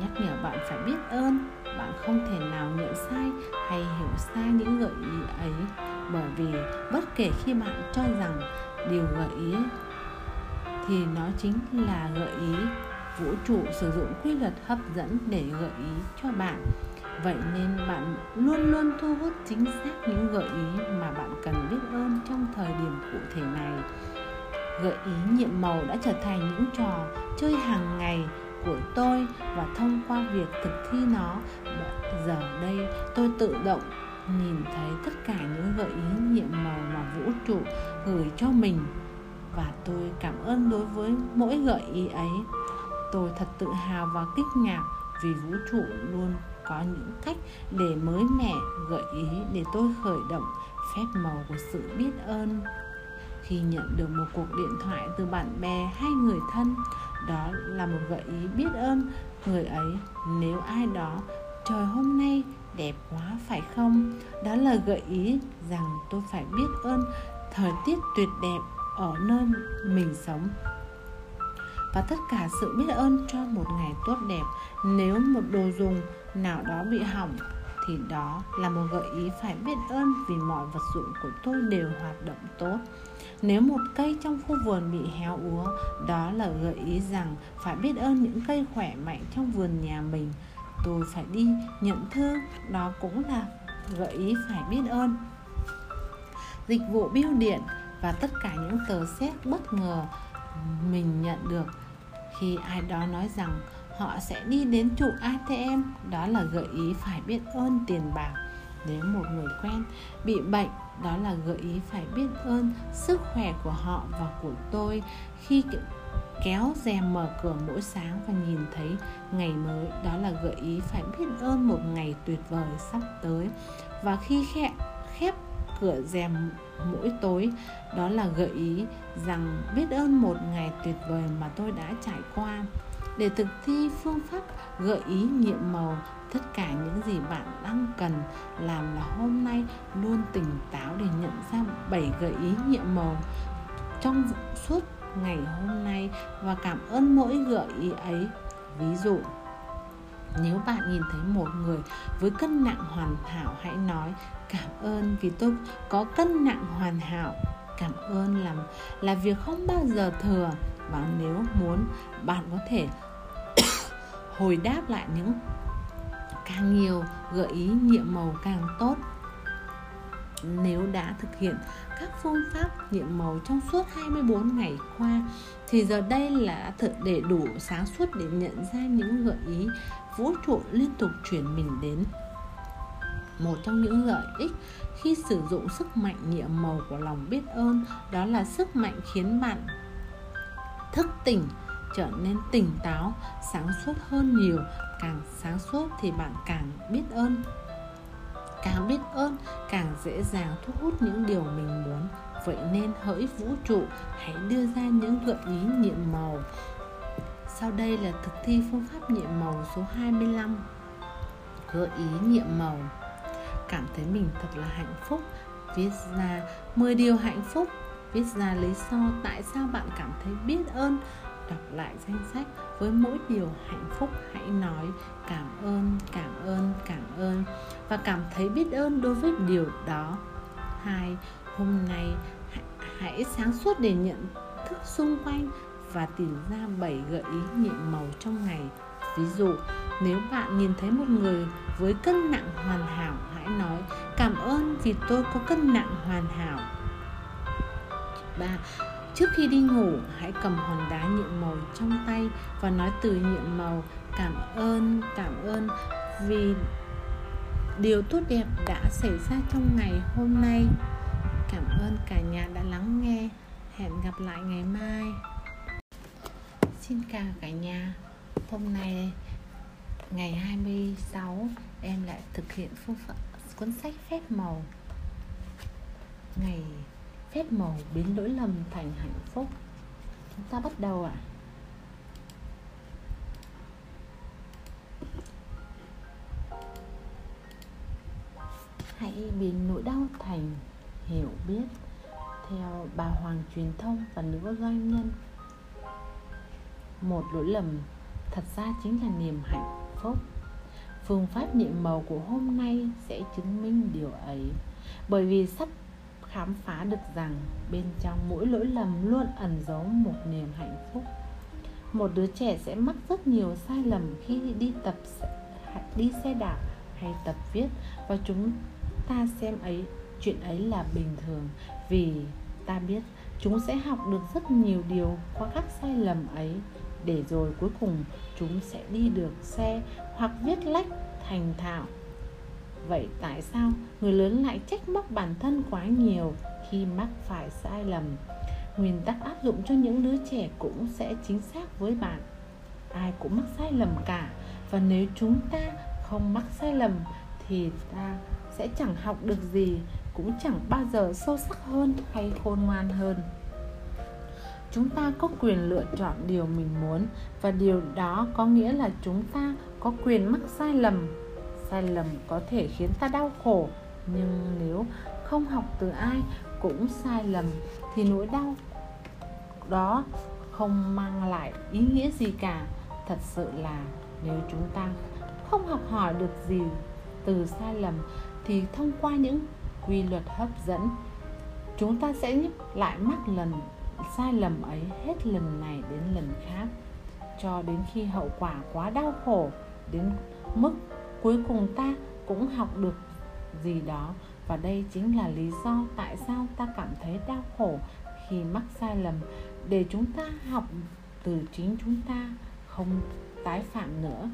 Nhắc nhở bạn phải biết ơn bạn không thể nào nhận sai hay hiểu sai những gợi ý ấy. Bởi vì bất kể khi bạn cho rằng điều gợi ý thì nó chính là gợi ý, vũ trụ sử dụng quy luật hấp dẫn để gợi ý cho bạn. Vậy nên bạn luôn luôn thu hút chính xác những gợi ý mà bạn cần biết ơn trong thời điểm cụ thể này. Gợi ý nhiệm màu đã trở thành những trò chơi hàng ngày của tôi và thông qua việc thực thi nó. Giờ đây tôi tự động nhìn thấy tất cả những gợi ý, nhiệm màu mà vũ trụ gửi cho mình. Và tôi cảm ơn đối với mỗi gợi ý ấy. Tôi thật tự hào và kích ngạc vì vũ trụ luôn có những cách để mới mẻ gợi ý để tôi khởi động phép màu của sự biết ơn. Khi nhận được một cuộc điện thoại từ bạn bè hay người thân đó là một gợi ý biết ơn người ấy. Nếu ai đó, trời, hôm nay đẹp quá, phải không? Đó là gợi ý rằng tôi phải biết ơn thời tiết tuyệt đẹp ở nơi mình sống. Và tất cả sự biết ơn cho một ngày tốt đẹp. Nếu một đồ dùng nào đó bị hỏng, thì đó là một gợi ý phải biết ơn vì mọi vật dụng của tôi đều hoạt động tốt nếu một cây trong khu vườn bị héo úa, đó là gợi ý rằng phải biết ơn những cây khỏe mạnh trong vườn nhà mình. Tôi phải đi nhận thư, đó cũng là gợi ý phải biết ơn. Dịch vụ bưu điện và tất cả những tờ xét bất ngờ mình nhận được, khi ai đó nói rằng họ sẽ đi đến trụ ATM đó là gợi ý phải biết ơn tiền bạc. Nếu một người quen bị bệnh đó là gợi ý phải biết ơn sức khỏe của họ và của tôi khi kéo rèm mở cửa mỗi sáng và nhìn thấy ngày mới. Đó là gợi ý phải biết ơn một ngày tuyệt vời sắp tới. Và khi khép, khép cửa rèm mỗi tối đó là gợi ý rằng biết ơn một ngày tuyệt vời mà tôi đã trải qua. Để thực thi phương pháp gợi ý nhiệm màu tất cả những gì bạn đang cần làm là hôm nay luôn tỉnh táo để nhận ra bảy gợi ý nhiệm màu trong suốt ngày hôm nay và cảm ơn mỗi gợi ý ấy. Ví dụ, nếu bạn nhìn thấy một người với cân nặng hoàn hảo, hãy nói, cảm ơn vì tôi có cân nặng hoàn hảo. Cảm ơn là là việc không bao giờ thừa. Và nếu muốn, bạn có thể (coughs) hồi đáp lại những càng nhiều, gợi ý nhiệm màu càng tốt. Nếu đã thực hiện các phương pháp nhiệm màu trong suốt 24 ngày qua, thì giờ đây là thật để đủ sáng suốt để nhận ra những gợi ý vũ trụ liên tục chuyển mình đến. Một trong những lợi ích khi sử dụng sức mạnh nhiệm màu của lòng biết ơn đó là sức mạnh khiến bạn thức tỉnh trở nên tỉnh táo, sáng suốt hơn nhiều. Càng sáng suốt thì bạn càng biết ơn. Càng biết ơn, càng dễ dàng thu hút những điều mình muốn. Vậy nên hỡi vũ trụ, hãy đưa ra những gợi ý nhiệm màu. Sau đây là thực thi phương pháp nhiệm màu số 25 gợi ý nhiệm màu. Cảm thấy mình thật là hạnh phúc. Viết ra 10 điều hạnh phúc. Viết ra lý do tại sao bạn cảm thấy biết ơn đọc lại danh sách với mỗi điều hạnh phúc hãy nói, cảm ơn cảm ơn cảm ơn. Và cảm thấy biết ơn đối với điều đó. Hai, hôm nay hãy sáng suốt để nhận thức xung quanh và tìm ra 7 gợi ý nhiệm màu trong ngày. Ví dụ, nếu bạn nhìn thấy một người với cân nặng hoàn hảo, hãy nói, cảm ơn vì tôi có cân nặng hoàn hảo. 3. Trước khi đi ngủ, hãy cầm hòn đá nhiệm màu trong tay và nói từ nhiệm màu cảm ơn, cảm ơn vì điều tốt đẹp đã xảy ra trong ngày hôm nay. Cảm ơn cả nhà đã lắng nghe. Hẹn gặp lại ngày mai. Xin chào cả nhà. Hôm nay ngày 26 em lại thực hiện phương pháp cuốn sách phép màu. Ngày phép màu biến lỗi lầm thành hạnh phúc. Chúng ta bắt đầu ạ. À? hãy biến nỗi đau thành hiểu biết theo bà hoàng truyền thông và nữ doanh nhân. Một lỗi lầm thật ra chính là niềm hạnh phúc. Phương pháp niệm màu của hôm nay sẽ chứng minh điều ấy. Bởi vì sắp khám phá được rằng bên trong mỗi lỗi lầm luôn ẩn giấu một niềm hạnh phúc. Một đứa trẻ sẽ mắc rất nhiều sai lầm khi đi tập đi xe đạp hay tập viết và chúng ta xem ấy, chuyện ấy là bình thường vì ta biết chúng sẽ học được rất nhiều điều qua các sai lầm ấy. Để rồi cuối cùng chúng sẽ đi được xe hoặc viết lách thành thạo vậy tại sao người lớn lại trách móc bản thân quá nhiều khi mắc phải sai lầm? Nguyên tắc áp dụng cho những đứa trẻ cũng sẽ chính xác với bạn. Ai cũng mắc sai lầm cả, và nếu chúng ta không mắc sai lầm thì ta sẽ chẳng học được gì, cũng chẳng bao giờ sâu sắc hơn hay khôn ngoan hơn. Chúng ta có quyền lựa chọn điều mình muốn, và điều đó có nghĩa là chúng ta có quyền mắc sai lầm sai lầm có thể khiến ta đau khổ. Nhưng nếu không học từ ai cũng sai lầm thì nỗi đau đó không mang lại ý nghĩa gì cả. Thật sự là nếu chúng ta không học hỏi được gì từ sai lầm thì thông qua những quy luật hấp dẫn, chúng ta sẽ lại mắc lần sai lầm ấy hết lần này đến lần khác. Cho đến khi hậu quả quá đau khổ, đến mức cuối cùng ta cũng học được gì đó. Và đây chính là lý do tại sao ta cảm thấy đau khổ khi mắc sai lầm. Để chúng ta học từ chính chúng ta, không tái phạm nữa.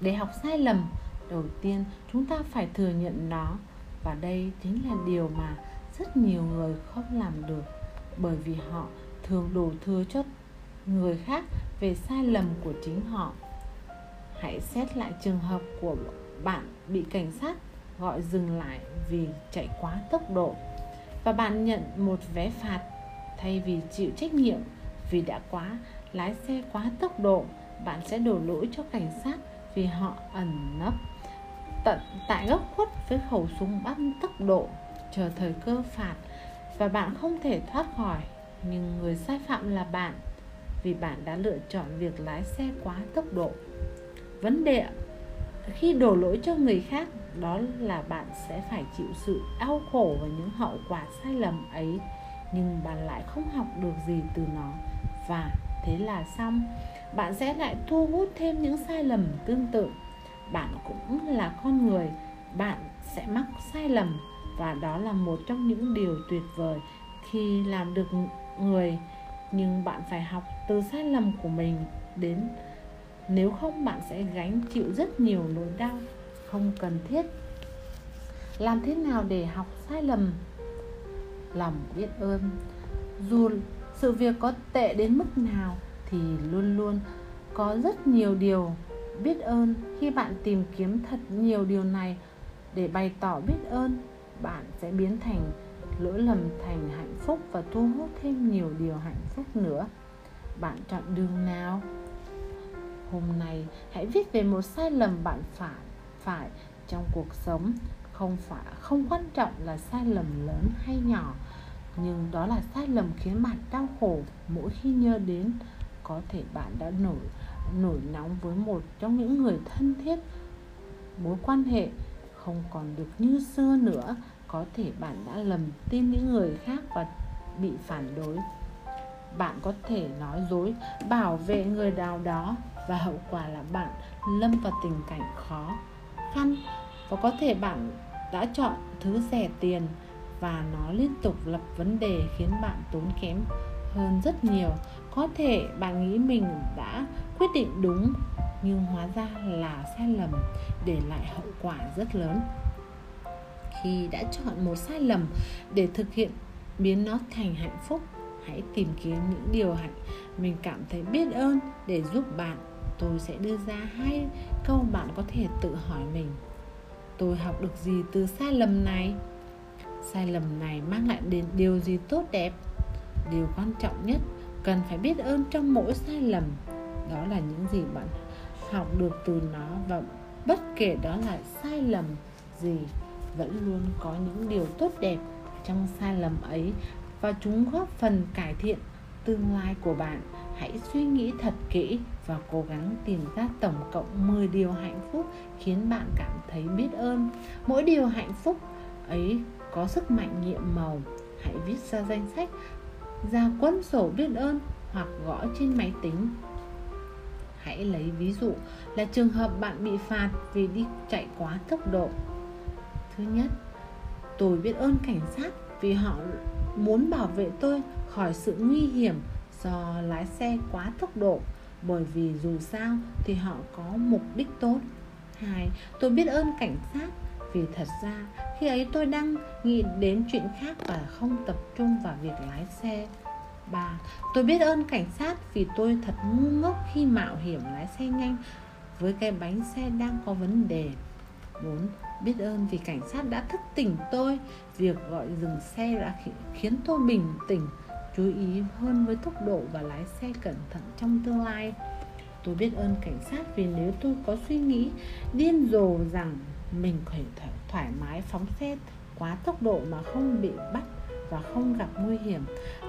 Để học sai lầm, đầu tiên chúng ta phải thừa nhận nó. Và đây chính là điều mà rất nhiều người không làm được. Bởi vì họ thường đổ thừa cho người khác về sai lầm của chính họ hãy xét lại trường hợp của bạn bị cảnh sát gọi dừng lại vì chạy quá tốc độ. Và bạn nhận một vé phạt thay vì chịu trách nhiệm vì đã quá, lái xe quá tốc độ, bạn sẽ đổ lỗi cho cảnh sát vì họ ẩn nấp tận tại góc khuất với khẩu súng bắn tốc độ, chờ thời cơ phạt. Và bạn không thể thoát khỏi, nhưng người sai phạm là bạn vì bạn đã lựa chọn việc lái xe quá tốc độ vấn đề khi đổ lỗi cho người khác, đó là bạn sẽ phải chịu sự đau khổ và những hậu quả sai lầm ấy, nhưng bạn lại không học được gì từ nó. Và thế là xong. Bạn sẽ lại thu hút thêm những sai lầm tương tự. Bạn cũng là con người, bạn sẽ mắc sai lầm. Và đó là một trong những điều tuyệt vời khi làm được người. Nhưng bạn phải học từ sai lầm của mình đến nếu không, bạn sẽ gánh chịu rất nhiều nỗi đau không cần thiết. Làm thế nào để học sai lầm? Lòng biết ơn. Dù sự việc có tệ đến mức nào thì luôn luôn có rất nhiều điều biết ơn. Khi bạn tìm kiếm thật nhiều điều này để bày tỏ biết ơn, bạn sẽ biến thành lỗi lầm thành hạnh phúc và thu hút thêm nhiều điều hạnh phúc nữa. Bạn chọn đường nào? Hôm nay, hãy viết về một sai lầm bạn phải phải trong cuộc sống. Không phải, không quan trọng là sai lầm lớn hay nhỏ, nhưng đó là sai lầm khiến bạn đau khổ mỗi khi nhớ đến. Có thể bạn đã nổi nổi nóng với một trong những người thân thiết, mối quan hệ không còn được như xưa nữa. Có thể bạn đã lầm tin những người khác và bị phản đối. Bạn có thể nói dối, bảo vệ người nào đó và hậu quả là bạn lâm vào tình cảnh khó khăn. Và có thể bạn đã chọn thứ rẻ tiền và nó liên tục lập vấn đề khiến bạn tốn kém hơn rất nhiều. Có thể bạn nghĩ mình đã quyết định đúng, nhưng hóa ra là sai lầm để lại hậu quả rất lớn. Khi đã chọn một sai lầm để thực hiện biến nó thành hạnh phúc, hãy tìm kiếm những điều hạnh mình cảm thấy biết ơn để giúp bạn tôi sẽ đưa ra hai câu bạn có thể tự hỏi mình. Tôi học được gì từ sai lầm này? Sai lầm này mang lại đến điều gì tốt đẹp? Điều quan trọng nhất, cần phải biết ơn trong mỗi sai lầm. Đó là những gì bạn học được từ nó và bất kể đó là sai lầm gì, vẫn luôn có những điều tốt đẹp trong sai lầm ấy và chúng góp phần cải thiện tương lai của bạn. Hãy suy nghĩ thật kỹ và cố gắng tìm ra tổng cộng 10 điều hạnh phúc khiến bạn cảm thấy biết ơn. Mỗi điều hạnh phúc ấy có sức mạnh nhiệm màu. Hãy viết ra danh sách, ra cuốn sổ biết ơn hoặc gõ trên máy tính. Hãy lấy ví dụ là trường hợp bạn bị phạt vì đi chạy quá tốc độ. Thứ nhất, tôi biết ơn cảnh sát vì họ muốn bảo vệ tôi khỏi sự nguy hiểm do lái xe quá tốc độ bởi vì dù sao thì họ có mục đích tốt. Hai, tôi biết ơn cảnh sát. Vì thật ra, khi ấy tôi đang nghĩ đến chuyện khác và không tập trung vào việc lái xe. Ba, Tôi biết ơn cảnh sát vì tôi thật ngu ngốc khi mạo hiểm lái xe nhanh với cái bánh xe đang có vấn đề. 4. Biết ơn vì cảnh sát đã thức tỉnh tôi. Việc gọi dừng xe đã khiến tôi bình tĩnh. Chú ý hơn với tốc độ và lái xe cẩn thận trong tương lai. Tôi biết ơn cảnh sát vì nếu tôi có suy nghĩ, điên rồ rằng mình có thể thoải mái phóng xe quá tốc độ mà không bị bắt và không gặp nguy hiểm,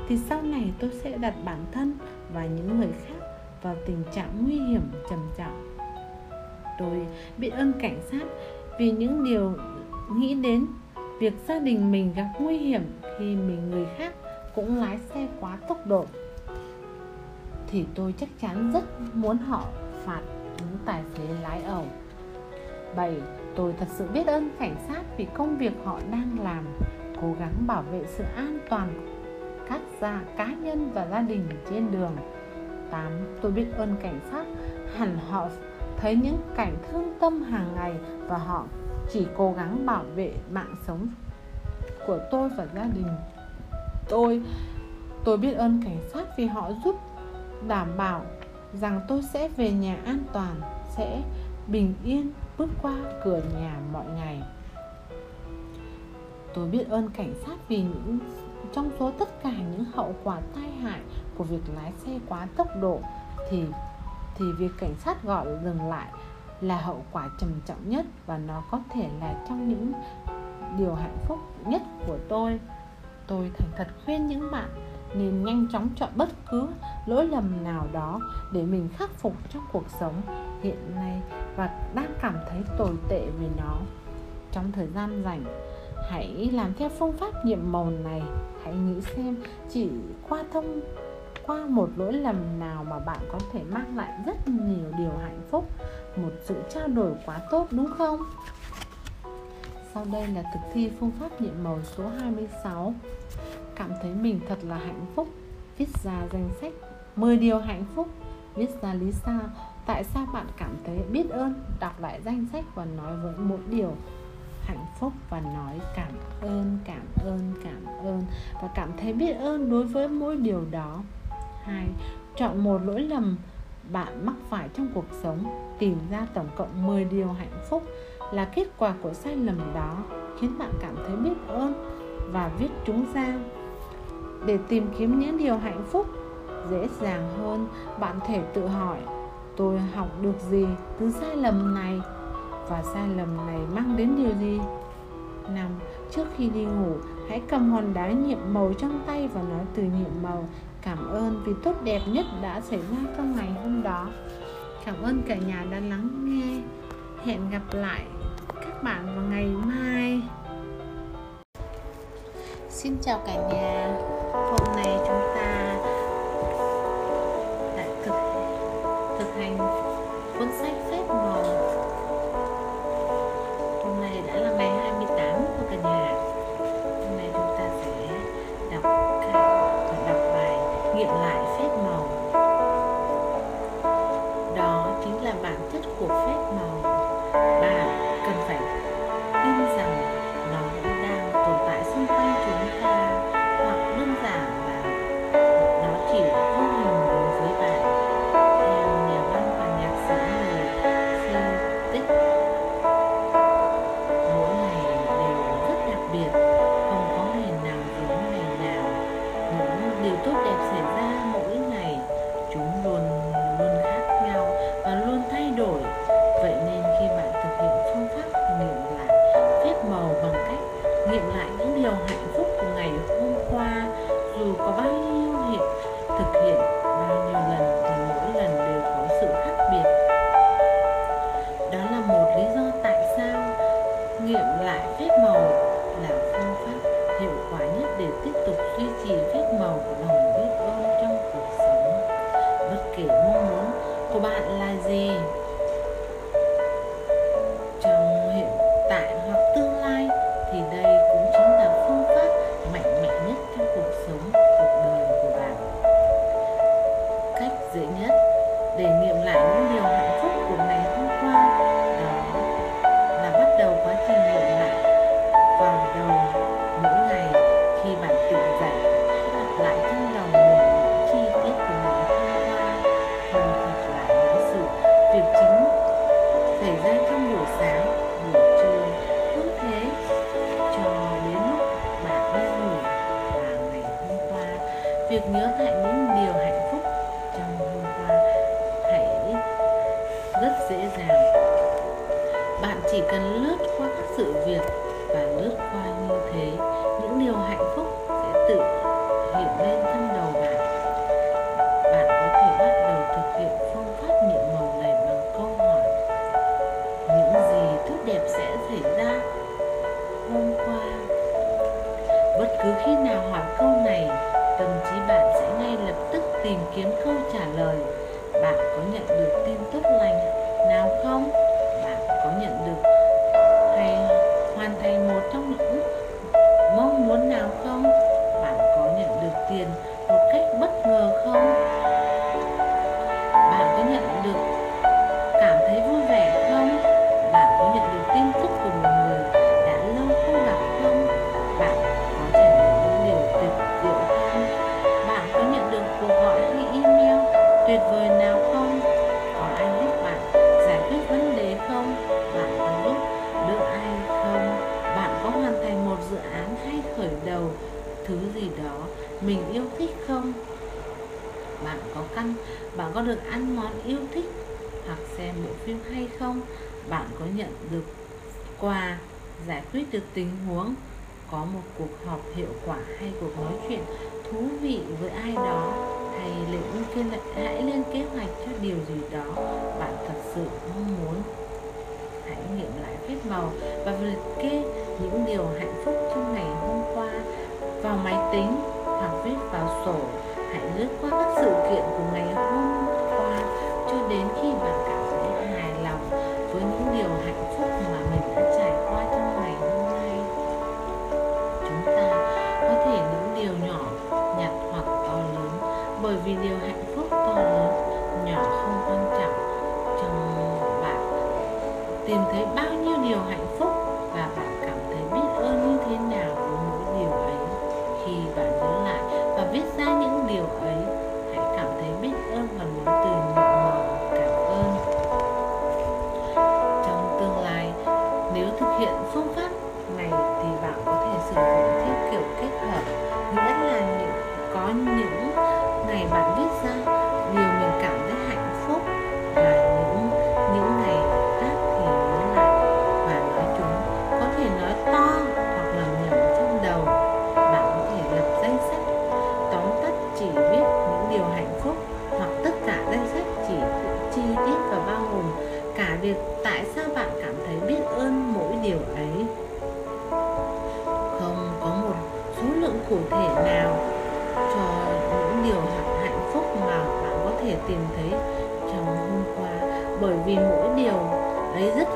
thì sau này tôi sẽ đặt bản thân và những người khác vào tình trạng nguy hiểm, trầm trọng. Tôi biết ơn cảnh sát vì những điều nghĩ đến việc gia đình mình gặp nguy hiểm khi mình người khác cũng lái xe quá tốc độ, thì tôi chắc chắn rất muốn họ phạt những tài xế lái ẩu 7. Tôi thật sự biết ơn cảnh sát vì công việc họ đang làm, cố gắng bảo vệ sự an toàn các gia, cá nhân và gia đình trên đường 8. Tôi biết ơn cảnh sát, hẳn họ thấy những cảnh thương tâm hàng ngày và họ chỉ cố gắng bảo vệ mạng sống của tôi và gia đình tôi. Tôi biết ơn cảnh sát vì họ giúp, đảm bảo rằng tôi sẽ về nhà an toàn, sẽ bình yên bước qua cửa nhà mọi ngày. Tôi biết ơn cảnh sát vì những, trong số tất cả những hậu quả tai hại của việc lái xe quá tốc độ thì thì việc cảnh sát gọi dừng lại là hậu quả trầm trọng nhất và nó có thể là trong những điều hạnh phúc nhất của tôi tôi thành thật khuyên những bạn nên nhanh chóng chọn bất cứ lỗi lầm nào đó để mình khắc phục trong cuộc sống hiện nay và đang cảm thấy tồi tệ về nó. Trong thời gian rảnh, hãy làm theo phương pháp nhiệm màu này. Hãy nghĩ xem chỉ qua thông, qua một lỗi lầm nào mà bạn có thể mang lại rất nhiều điều hạnh phúc, một sự trao đổi quá tốt, đúng không? Sau đây là thực thi phương pháp nhiệm màu số 26 cảm thấy mình thật là hạnh phúc, viết ra danh sách 10 điều hạnh phúc, viết ra lý do tại sao bạn cảm thấy biết ơn, đọc lại danh sách và nói với mỗi điều hạnh phúc và nói cảm ơn cảm ơn cảm ơn và cảm thấy biết ơn đối với mỗi điều đó. Hai, chọn một lỗi lầm bạn mắc phải trong cuộc sống, tìm ra tổng cộng 10 điều hạnh phúc là kết quả của sai lầm đó, khiến bạn cảm thấy biết ơn và viết chúng ra để tìm kiếm những điều hạnh phúc dễ dàng hơn, bạn thể tự hỏi, tôi học được gì từ sai lầm này? Và sai lầm này mang đến điều gì? Năm, trước khi đi ngủ, hãy cầm hòn đá nhiệm màu trong tay và nói từ nhiệm màu, cảm ơn vì tốt đẹp nhất đã xảy ra trong ngày hôm đó. Cảm ơn cả nhà đã lắng nghe. Hẹn gặp lại các bạn vào ngày mai xin chào cả nhà. Hôm nay chúng ta đã thực thực hành cuốn sách phép màu. Mình yêu thích không? Bạn có căn, bạn có được ăn món yêu thích hoặc xem bộ phim hay không? Bạn có nhận được quà, giải quyết được tình huống, có một cuộc họp hiệu quả hay cuộc nói chuyện thú vị với ai đó? Hay lên hãy lên kế hoạch cho điều gì đó bạn thật sự mong muốn? Hãy nghiệm lại phép màu và liệt kê những điều hạnh phúc trong ngày hôm qua vào máy tính hoặc viết vào sổ. Hãy lướt qua các sự kiện của ngày hôm qua cho đến khi bạn cảm thấy hài lòng với những điều hạnh phúc mà mình đã trải qua trong ngày hôm nay. Chúng ta có thể những điều nhỏ, nhặt hoặc to lớn, bởi vì điều hạnh phúc to lớn, nhỏ không quan trọng. Trong bạn, tìm thấy bao nhiêu điều hạnh tìm thấy trong hôm qua. Bởi vì mỗi điều ấy rất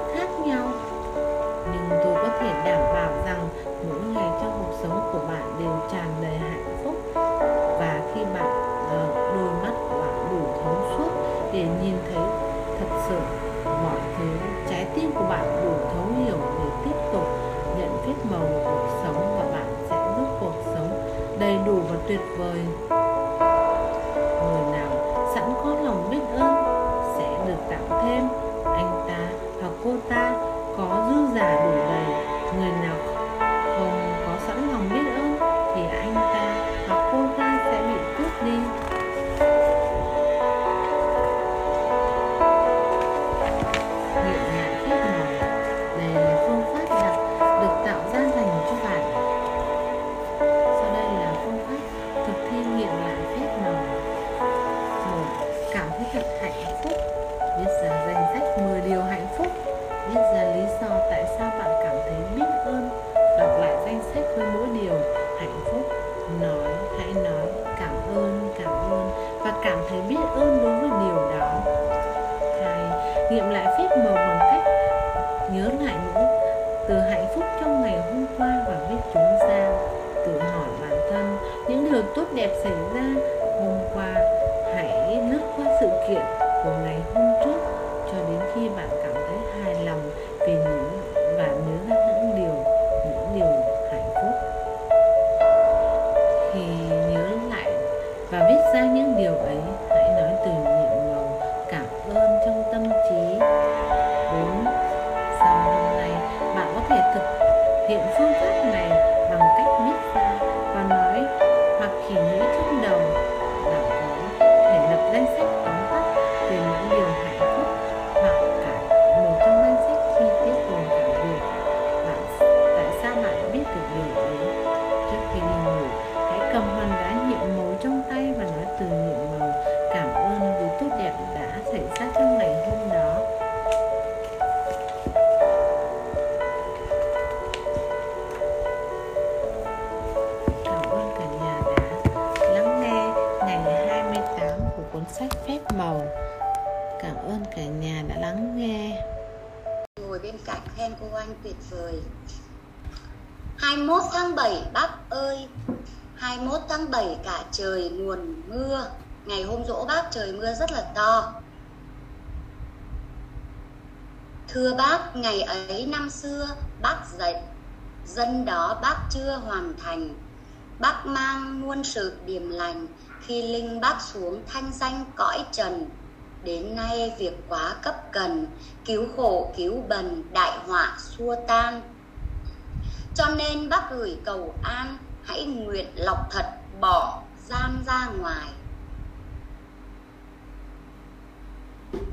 xuống thanh danh cõi trần. Đến nay việc quá cấp cần, Cứu khổ, cứu bần, đại họa, xua tan Cho nên bác gửi cầu an, Hãy nguyện lọc thật, bỏ gian ra ngoài.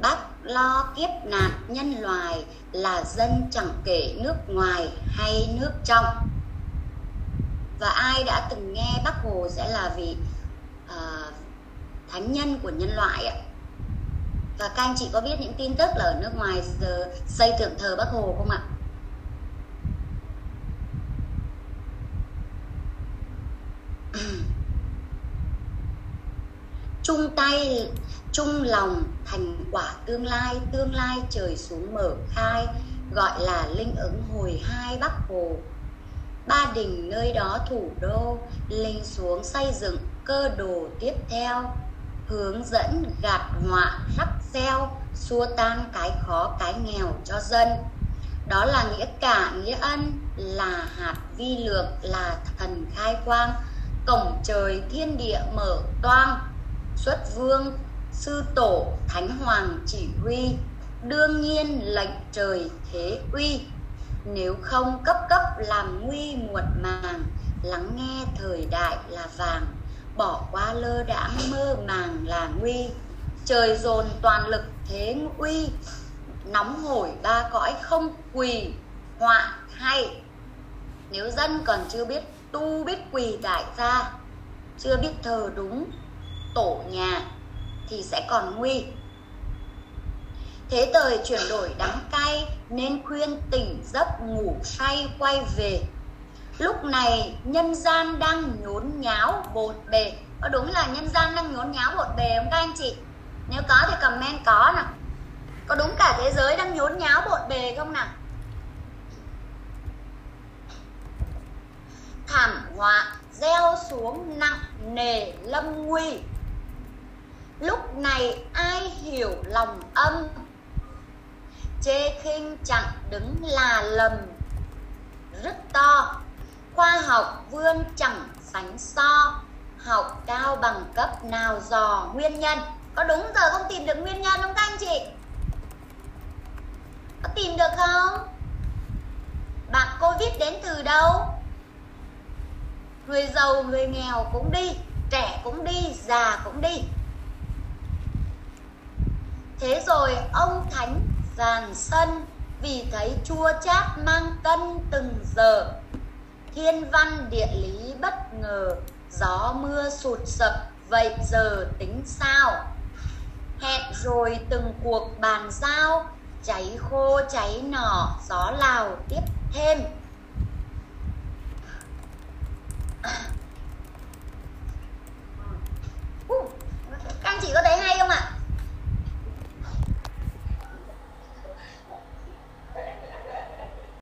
Bác lo kiếp nạn nhân loài là dân chẳng kể nước ngoài hay nước trong. Và ai đã từng nghe Bác Hồ sẽ là vị thánh nhân của nhân loại ạ. Và các anh chị có biết những tin tức là ở nước ngoài xây tượng thờ Bác Hồ không ạ? (clears throat) chung tay, chung lòng thành quả tương lai tương lai trời xuống mở khai, gọi là linh ứng hồi hai bắc hồ. Ba đình nơi đó thủ đô, linh xuống xây dựng cơ đồ tiếp theo hướng dẫn gạt họa rắc gieo xua tan cái khó, cái nghèo cho dân. Đó là nghĩa cả, nghĩa ân, là hạt vi lược, là thần khai quang. Cổng trời thiên địa mở toang, xuất vương, sư tổ, thánh hoàng chỉ huy. Đương nhiên lệnh trời thế uy. Nếu không cấp cấp làm nguy muộn màng, lắng nghe thời đại là vàng bỏ qua lơ đãng mơ màng là nguy. Trời dồn toàn lực thế uy nóng hổi ba cõi không quỳ, họa hay. Nếu dân còn chưa biết, tu biết quỳ đại gia. Chưa biết thờ đúng, tổ nhà, thì sẽ còn nguy. Thế thời chuyển đổi đắng cay, nên khuyên tỉnh giấc ngủ say quay về lúc này nhân gian đang nhốn nháo bột bề. Có đúng là nhân gian đang nhốn nháo bột bề không các anh chị? Nếu có thì comment có nào. Có đúng cả thế giới đang nhốn nháo bột bề không nào? Thảm họa gieo xuống nặng nề lâm nguy. Lúc này ai hiểu lòng âm? Chê khinh chẳng đứng là lầm. Rất to khoa học vươn chẳng sánh so, học cao bằng cấp nào dò nguyên nhân? Có đúng giờ không tìm được nguyên nhân không các anh chị? Có tìm được không? Bạn covid đến từ đâu? Người giàu, người nghèo cũng đi, trẻ cũng đi, già cũng đi. Thế rồi ông thánh giàn sân vì thấy chua chát mang cân từng giờ thiên văn địa lý bất ngờ, gió mưa sụt sập, vậy giờ tính sao hẹn rồi từng cuộc bàn giao, cháy khô cháy nỏ, gió lào tiếp thêm (coughs) các anh chị có thấy hay không ạ à?